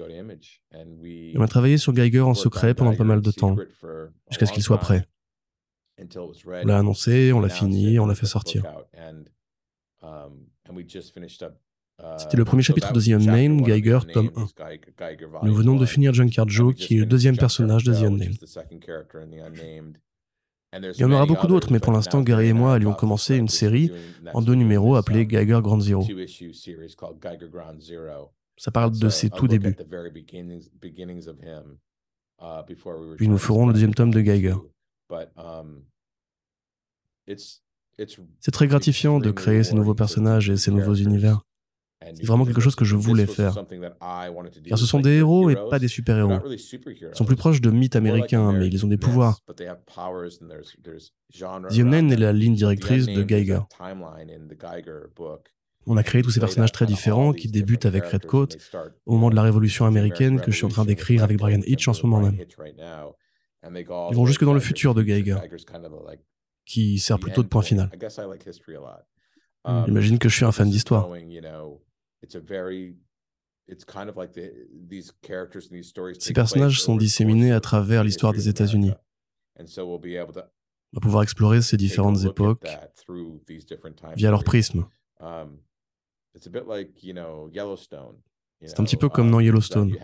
Et on a travaillé sur Geiger en secret pendant pas mal de temps, jusqu'à ce qu'il soit prêt. On l'a annoncé, on l'a fini, on l'a fait sortir. C'était le premier chapitre de The Unnamed, Geiger, tome 1. Nous venons de finir Junkyard Joe, qui est le deuxième personnage de The Unnamed. Il y en aura beaucoup d'autres, mais pour l'instant, Gary et moi allions commencer une série en deux numéros appelée Geiger Grand Zero. Ça parle de ses tout débuts. Puis nous ferons le deuxième tome de Geiger. C'est très gratifiant de créer ces nouveaux personnages et ces nouveaux univers. C'est vraiment quelque chose que je voulais faire. Car ce sont des héros et pas des super-héros. Ils sont plus proches de mythes américains, mais ils ont des pouvoirs. The est la ligne directrice de Geiger. On a créé tous ces personnages très différents qui débutent avec Redcoat au moment de la Révolution américaine que je suis en train d'écrire avec Brian Hitch en ce moment même. Ils vont jusque dans le futur de Geiger, qui sert plutôt de point final. J'imagine que je suis un fan d'histoire. Ces personnages sont disséminés à travers l'histoire des États-Unis. On va pouvoir explorer ces différentes époques via leur prisme. Um, c'est un petit peu comme dans Yellowstone.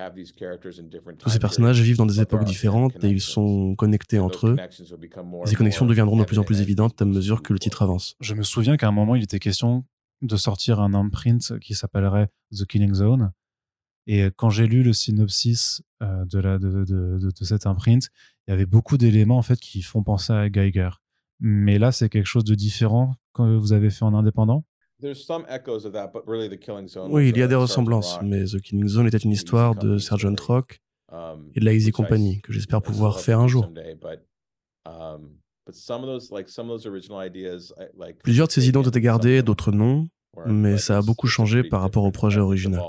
Tous ces personnages vivent dans des époques différentes et ils sont connectés entre eux. Ces connexions deviendront de plus en plus évidentes à mesure que le titre avance. Je me souviens qu'à un moment, il était question de sortir un imprint qui s'appellerait The Killing Zone. Et quand j'ai lu le synopsis euh, de, la, de, de, de, cet imprint, il y avait beaucoup d'éléments en fait qui font penser à Geiger. Mais là, c'est quelque chose de différent que vous avez fait en indépendant? Oui, il y a des ressemblances, mais The Killing Zone était une histoire de Sergeant Rock um, et de la Easy Company que j'espère pouvoir faire un jour. Um, Plusieurs de ces idées ont été gardées, d'autres non, mais ça a beaucoup changé par rapport au projet original.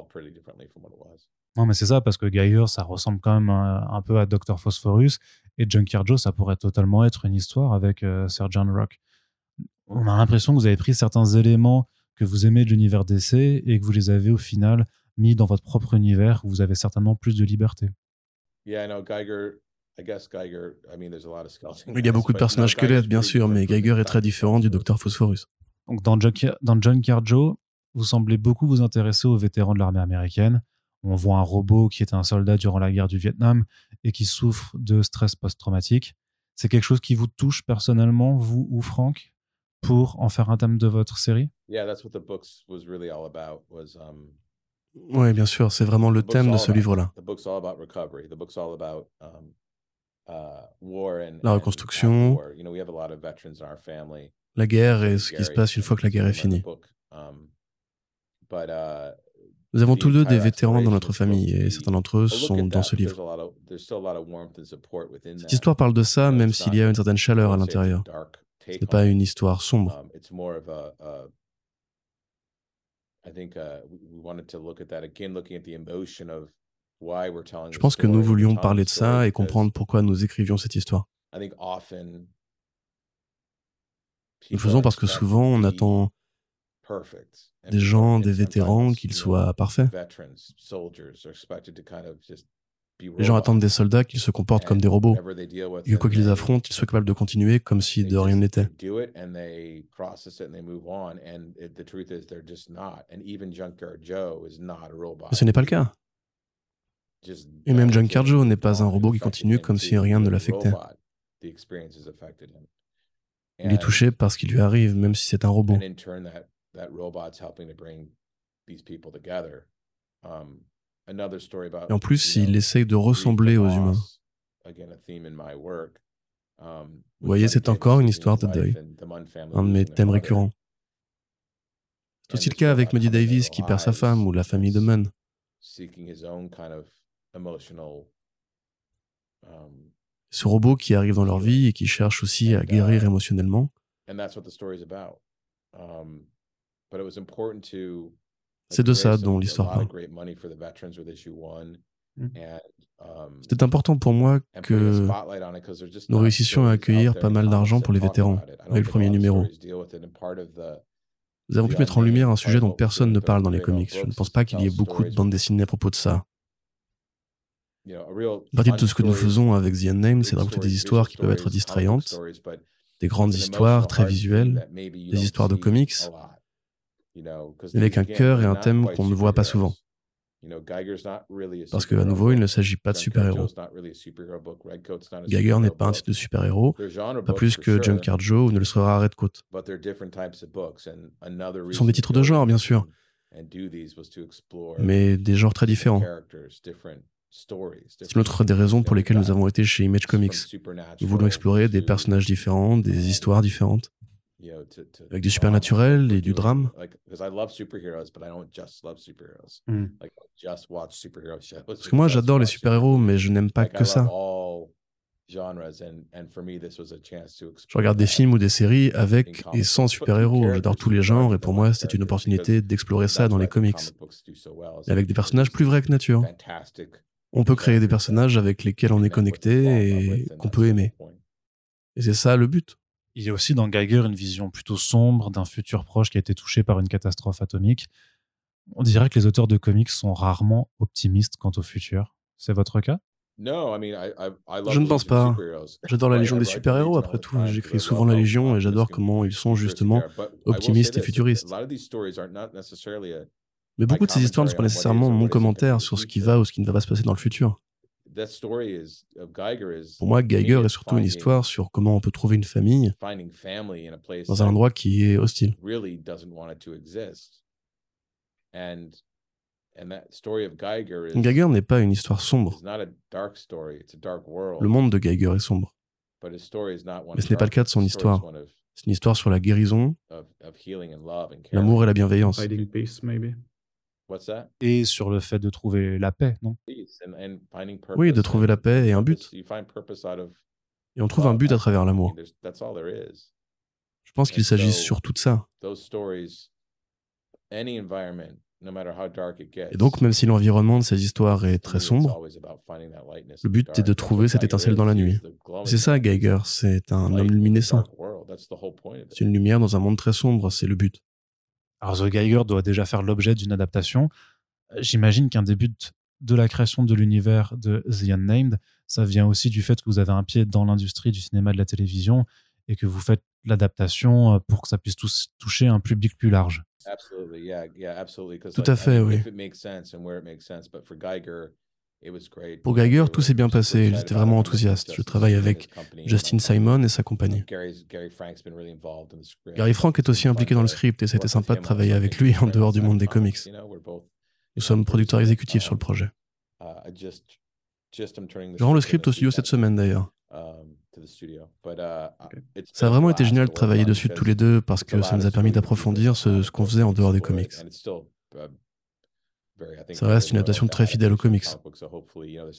Non, mais c'est ça, parce que Geiger, ça ressemble quand même un, peu à Dr. Phosphorus, et Junkyard Joe, ça pourrait totalement être une histoire avec euh, Sergeant Rock. On a l'impression que vous avez pris certains éléments que vous aimez de l'univers DC et que vous les avez au final mis dans votre propre univers où vous avez certainement plus de liberté. Il y a beaucoup de personnages squelettes, bien sûr, mais Geiger est très différent du Docteur Phosphorus. Donc dans, Junkyard, dans Junkyard Joe, vous semblez beaucoup vous intéresser aux vétérans de l'armée américaine. On voit un robot qui est un soldat durant la guerre du Vietnam et qui souffre de stress post-traumatique. C'est quelque chose qui vous touche personnellement, vous ou Franck, pour en faire un thème de votre série? Oui, bien sûr, c'est vraiment le thème de ce livre-là. La reconstruction, la guerre et ce qui se passe une fois que la guerre est finie. Um, uh, Nous avons tous deux des vétérans dans notre famille et certains d'entre eux sont dans ce livre. Cette histoire parle de ça même s'il y a une certaine chaleur à l'intérieur. Ce n'est pas une histoire sombre. Je pense que nous voulions parler de ça et comprendre pourquoi nous écrivions cette histoire. Nous le faisons parce que souvent on attend des gens, des vétérans, qu'ils soient parfaits. Les gens attendent des soldats qu'ils se comportent comme des robots. Et que quoi qu'ils affrontent, ils soient capables de continuer comme si de rien n'était. ce n'est pas le cas. Et même Junkyard Joe n'est pas un robot qui continue comme si rien ne l'affectait. Il est touché par ce qui lui arrive, même si c'est un robot. Et en plus, il essaye de ressembler aux humains. Um, Vous voyez, c'est encore une histoire de deuil, un de mes thèmes récurrents. C'est aussi le cas avec Muddy Davis qui perd sa femme ou la famille de Munn. Um, Ce robot qui arrive dans leur vie et qui cherche aussi à guérir uh, émotionnellement. C'est de ça dont l'histoire parle. Mmh. Um, C'était important pour moi que nous réussissions à accueillir pas mal d'argent pour les vétérans avec le premier numéro. Nous avons pu mettre en lumière un sujet dont personne ne parle dans les comics. Je ne pense pas qu'il y ait beaucoup de bandes dessinées à propos de ça. Une partie de tout ce que nous faisons avec The Unnamed, c'est de raconter des histoires qui peuvent être distrayantes, des grandes histoires très visuelles, des histoires de comics, avec un cœur et un thème qu'on ne voit pas souvent. Parce qu'à nouveau, il ne s'agit pas de super-héros. Geiger n'est pas un titre de super-héros, pas plus que Junkyard Joe ou ne le sera Redcoat. Ce sont des titres de genre, bien sûr, mais des genres très différents. C'est l'autre des raisons pour lesquelles nous avons été chez Image Comics. Nous voulons explorer des personnages différents, des histoires différentes avec du supernaturel et du drame. Hmm. Parce que moi, j'adore les super-héros, mais je n'aime pas que ça. Je regarde des films ou des séries avec et sans super-héros. J'adore tous les genres et pour moi, c'était une opportunité d'explorer ça dans les comics. Et avec des personnages plus vrais que nature. On peut créer des personnages avec lesquels on est connecté et qu'on peut aimer. Et c'est ça le but. Il y a aussi dans Geiger une vision plutôt sombre d'un futur proche qui a été touché par une catastrophe atomique. On dirait que les auteurs de comics sont rarement optimistes quant au futur. C'est votre cas? Je ne pense pas. J'adore la Légion des super-héros, après tout. J'écris souvent la Légion et j'adore comment ils sont justement optimistes et futuristes. Mais beaucoup de ces histoires ne sont pas nécessairement mon commentaire sur ce qui va ou ce qui ne va pas se passer dans le futur. Pour moi, Geiger est surtout une histoire sur comment on peut trouver une famille dans un endroit qui est hostile. Geiger n'est pas une histoire sombre. Le monde de Geiger est sombre. Mais ce n'est pas le cas de son histoire. C'est une histoire sur la guérison, l'amour et la bienveillance. Et sur le fait de trouver la paix, non? Oui, de trouver la paix et un but. Et on trouve un but à travers l'amour. Je pense qu'il s'agit surtout de ça. Et donc, même si l'environnement de ces histoires est très sombre, le but est de trouver cette étincelle dans la nuit. C'est ça, Geiger, c'est un homme luminescent. C'est une lumière dans un monde très sombre, c'est le but. Alors The Geiger doit déjà faire l'objet d'une adaptation. J'imagine qu'un début de la création de l'univers de The Unnamed, ça vient aussi du fait que vous avez un pied dans l'industrie du cinéma et de la télévision et que vous faites l'adaptation euh, pour que ça puisse toucher un public plus large. Tout à fait, oui. Pour Geiger, tout s'est bien passé, ils étaient vraiment enthousiastes. Je travaille avec Justin Simon et sa compagnie. Gary Frank est aussi impliqué dans le script et c'était sympa de travailler avec lui en dehors du monde des comics. Nous sommes producteurs exécutifs sur le projet. Je rends le script au studio cette semaine d'ailleurs. Ça a vraiment été génial de travailler dessus tous les deux parce que ça nous a permis d'approfondir ce, qu'on faisait en dehors des comics. Ça reste une adaptation très fidèle aux comics.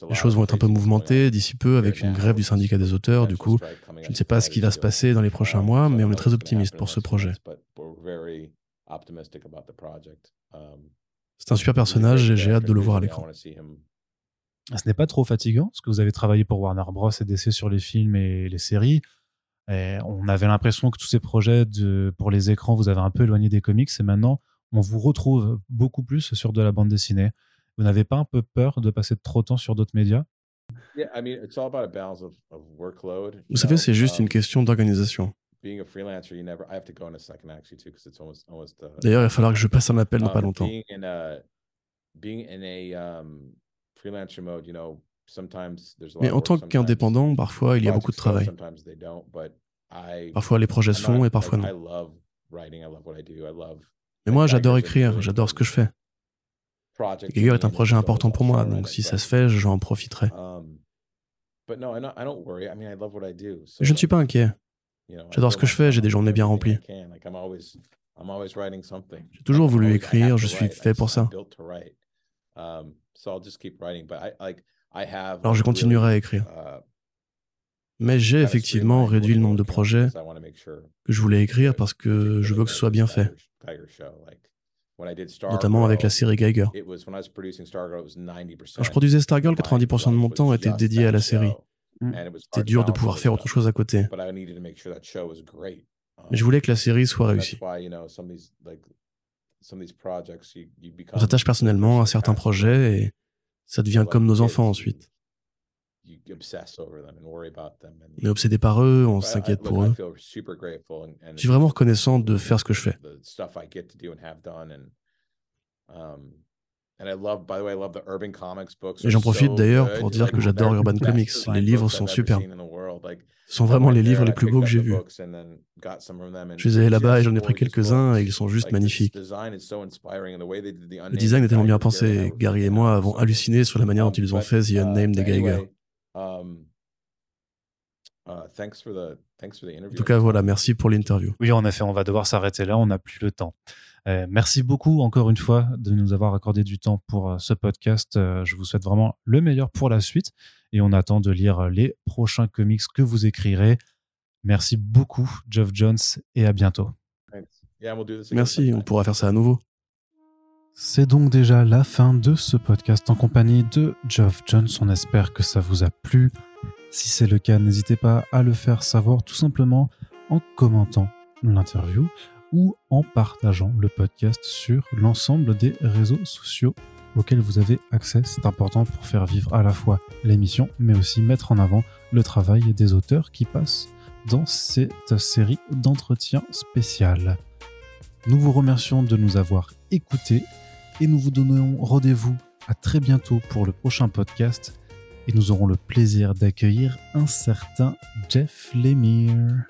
Les choses vont être un peu mouvementées d'ici peu avec une grève du syndicat des auteurs. Du coup, je ne sais pas ce qui va se passer dans les prochains mois, mais on est très optimiste pour ce projet. C'est un super personnage et j'ai hâte de le voir à l'écran. Ce n'est pas trop fatigant, parce que vous avez travaillé pour Warner Bros. et DC sur les films et les séries. on avait l'impression que tous ces projets de, pour les écrans, vous avez un peu éloigné des comics, et maintenant, on vous retrouve beaucoup plus sur de la bande dessinée. Vous n'avez pas un peu peur de passer trop de temps sur d'autres médias? Vous savez, c'est juste une question d'organisation. D'ailleurs, il va falloir que je passe un appel dans pas um, longtemps. Mais en tant qu'indépendant, parfois il y a beaucoup de travail. Parfois les projets se font et parfois non. Mais moi j'adore écrire, j'adore ce que je fais. Geiger est un projet important pour moi, donc si ça se fait, j'en profiterai. Je ne suis pas inquiet. J'adore ce que je fais, j'ai des journées bien remplies. J'ai toujours voulu écrire, je suis fait pour ça. Alors je continuerai à écrire. Mais j'ai effectivement réduit le nombre de projets que je voulais écrire parce que je veux que ce soit bien fait. Notamment avec la série Geiger. Quand je produisais Stargirl, 90% de mon temps était dédié à la série. C'était dur de pouvoir faire autre chose à côté. Mais je voulais que la série soit réussie. On s'attache personnellement à certains projets et ça devient comme nos enfants ensuite. On est obsédé par eux, on s'inquiète pour eux. Je suis vraiment reconnaissant de faire ce que je fais. Et j'en profite d'ailleurs pour dire que j'adore Urban Comics. Les livres sont superbes. Ce sont vraiment les livres les plus beaux que j'ai vus. Je les ai là-bas et j'en ai pris quelques-uns et ils sont juste magnifiques. Le design est tellement bien pensé. Gary et moi avons halluciné sur la manière dont ils ont fait The Unnamed de Geiger. Um, uh, en tout cas, voilà, merci pour l'interview. Oui, en effet, on va devoir s'arrêter là, on n'a plus le temps. Euh, merci beaucoup encore une fois de nous avoir accordé du temps pour euh, ce podcast. Euh, je vous souhaite vraiment le meilleur pour la suite et on attend de lire les prochains comics que vous écrirez. Merci beaucoup, Geoff Jones, et à bientôt. Merci, on pourra faire ça à nouveau. C'est donc déjà la fin de ce podcast en compagnie de Geoff Jones. On espère que ça vous a plu. Si c'est le cas, n'hésitez pas à le faire savoir tout simplement en commentant l'interview ou en partageant le podcast sur l'ensemble des réseaux sociaux auxquels vous avez accès. C'est important pour faire vivre à la fois l'émission, mais aussi mettre en avant le travail des auteurs qui passent dans cette série d'entretiens spéciales. Nous vous remercions de nous avoir écoutés et nous vous donnons rendez-vous à très bientôt pour le prochain podcast et nous aurons le plaisir d'accueillir un certain Jeff Lemire.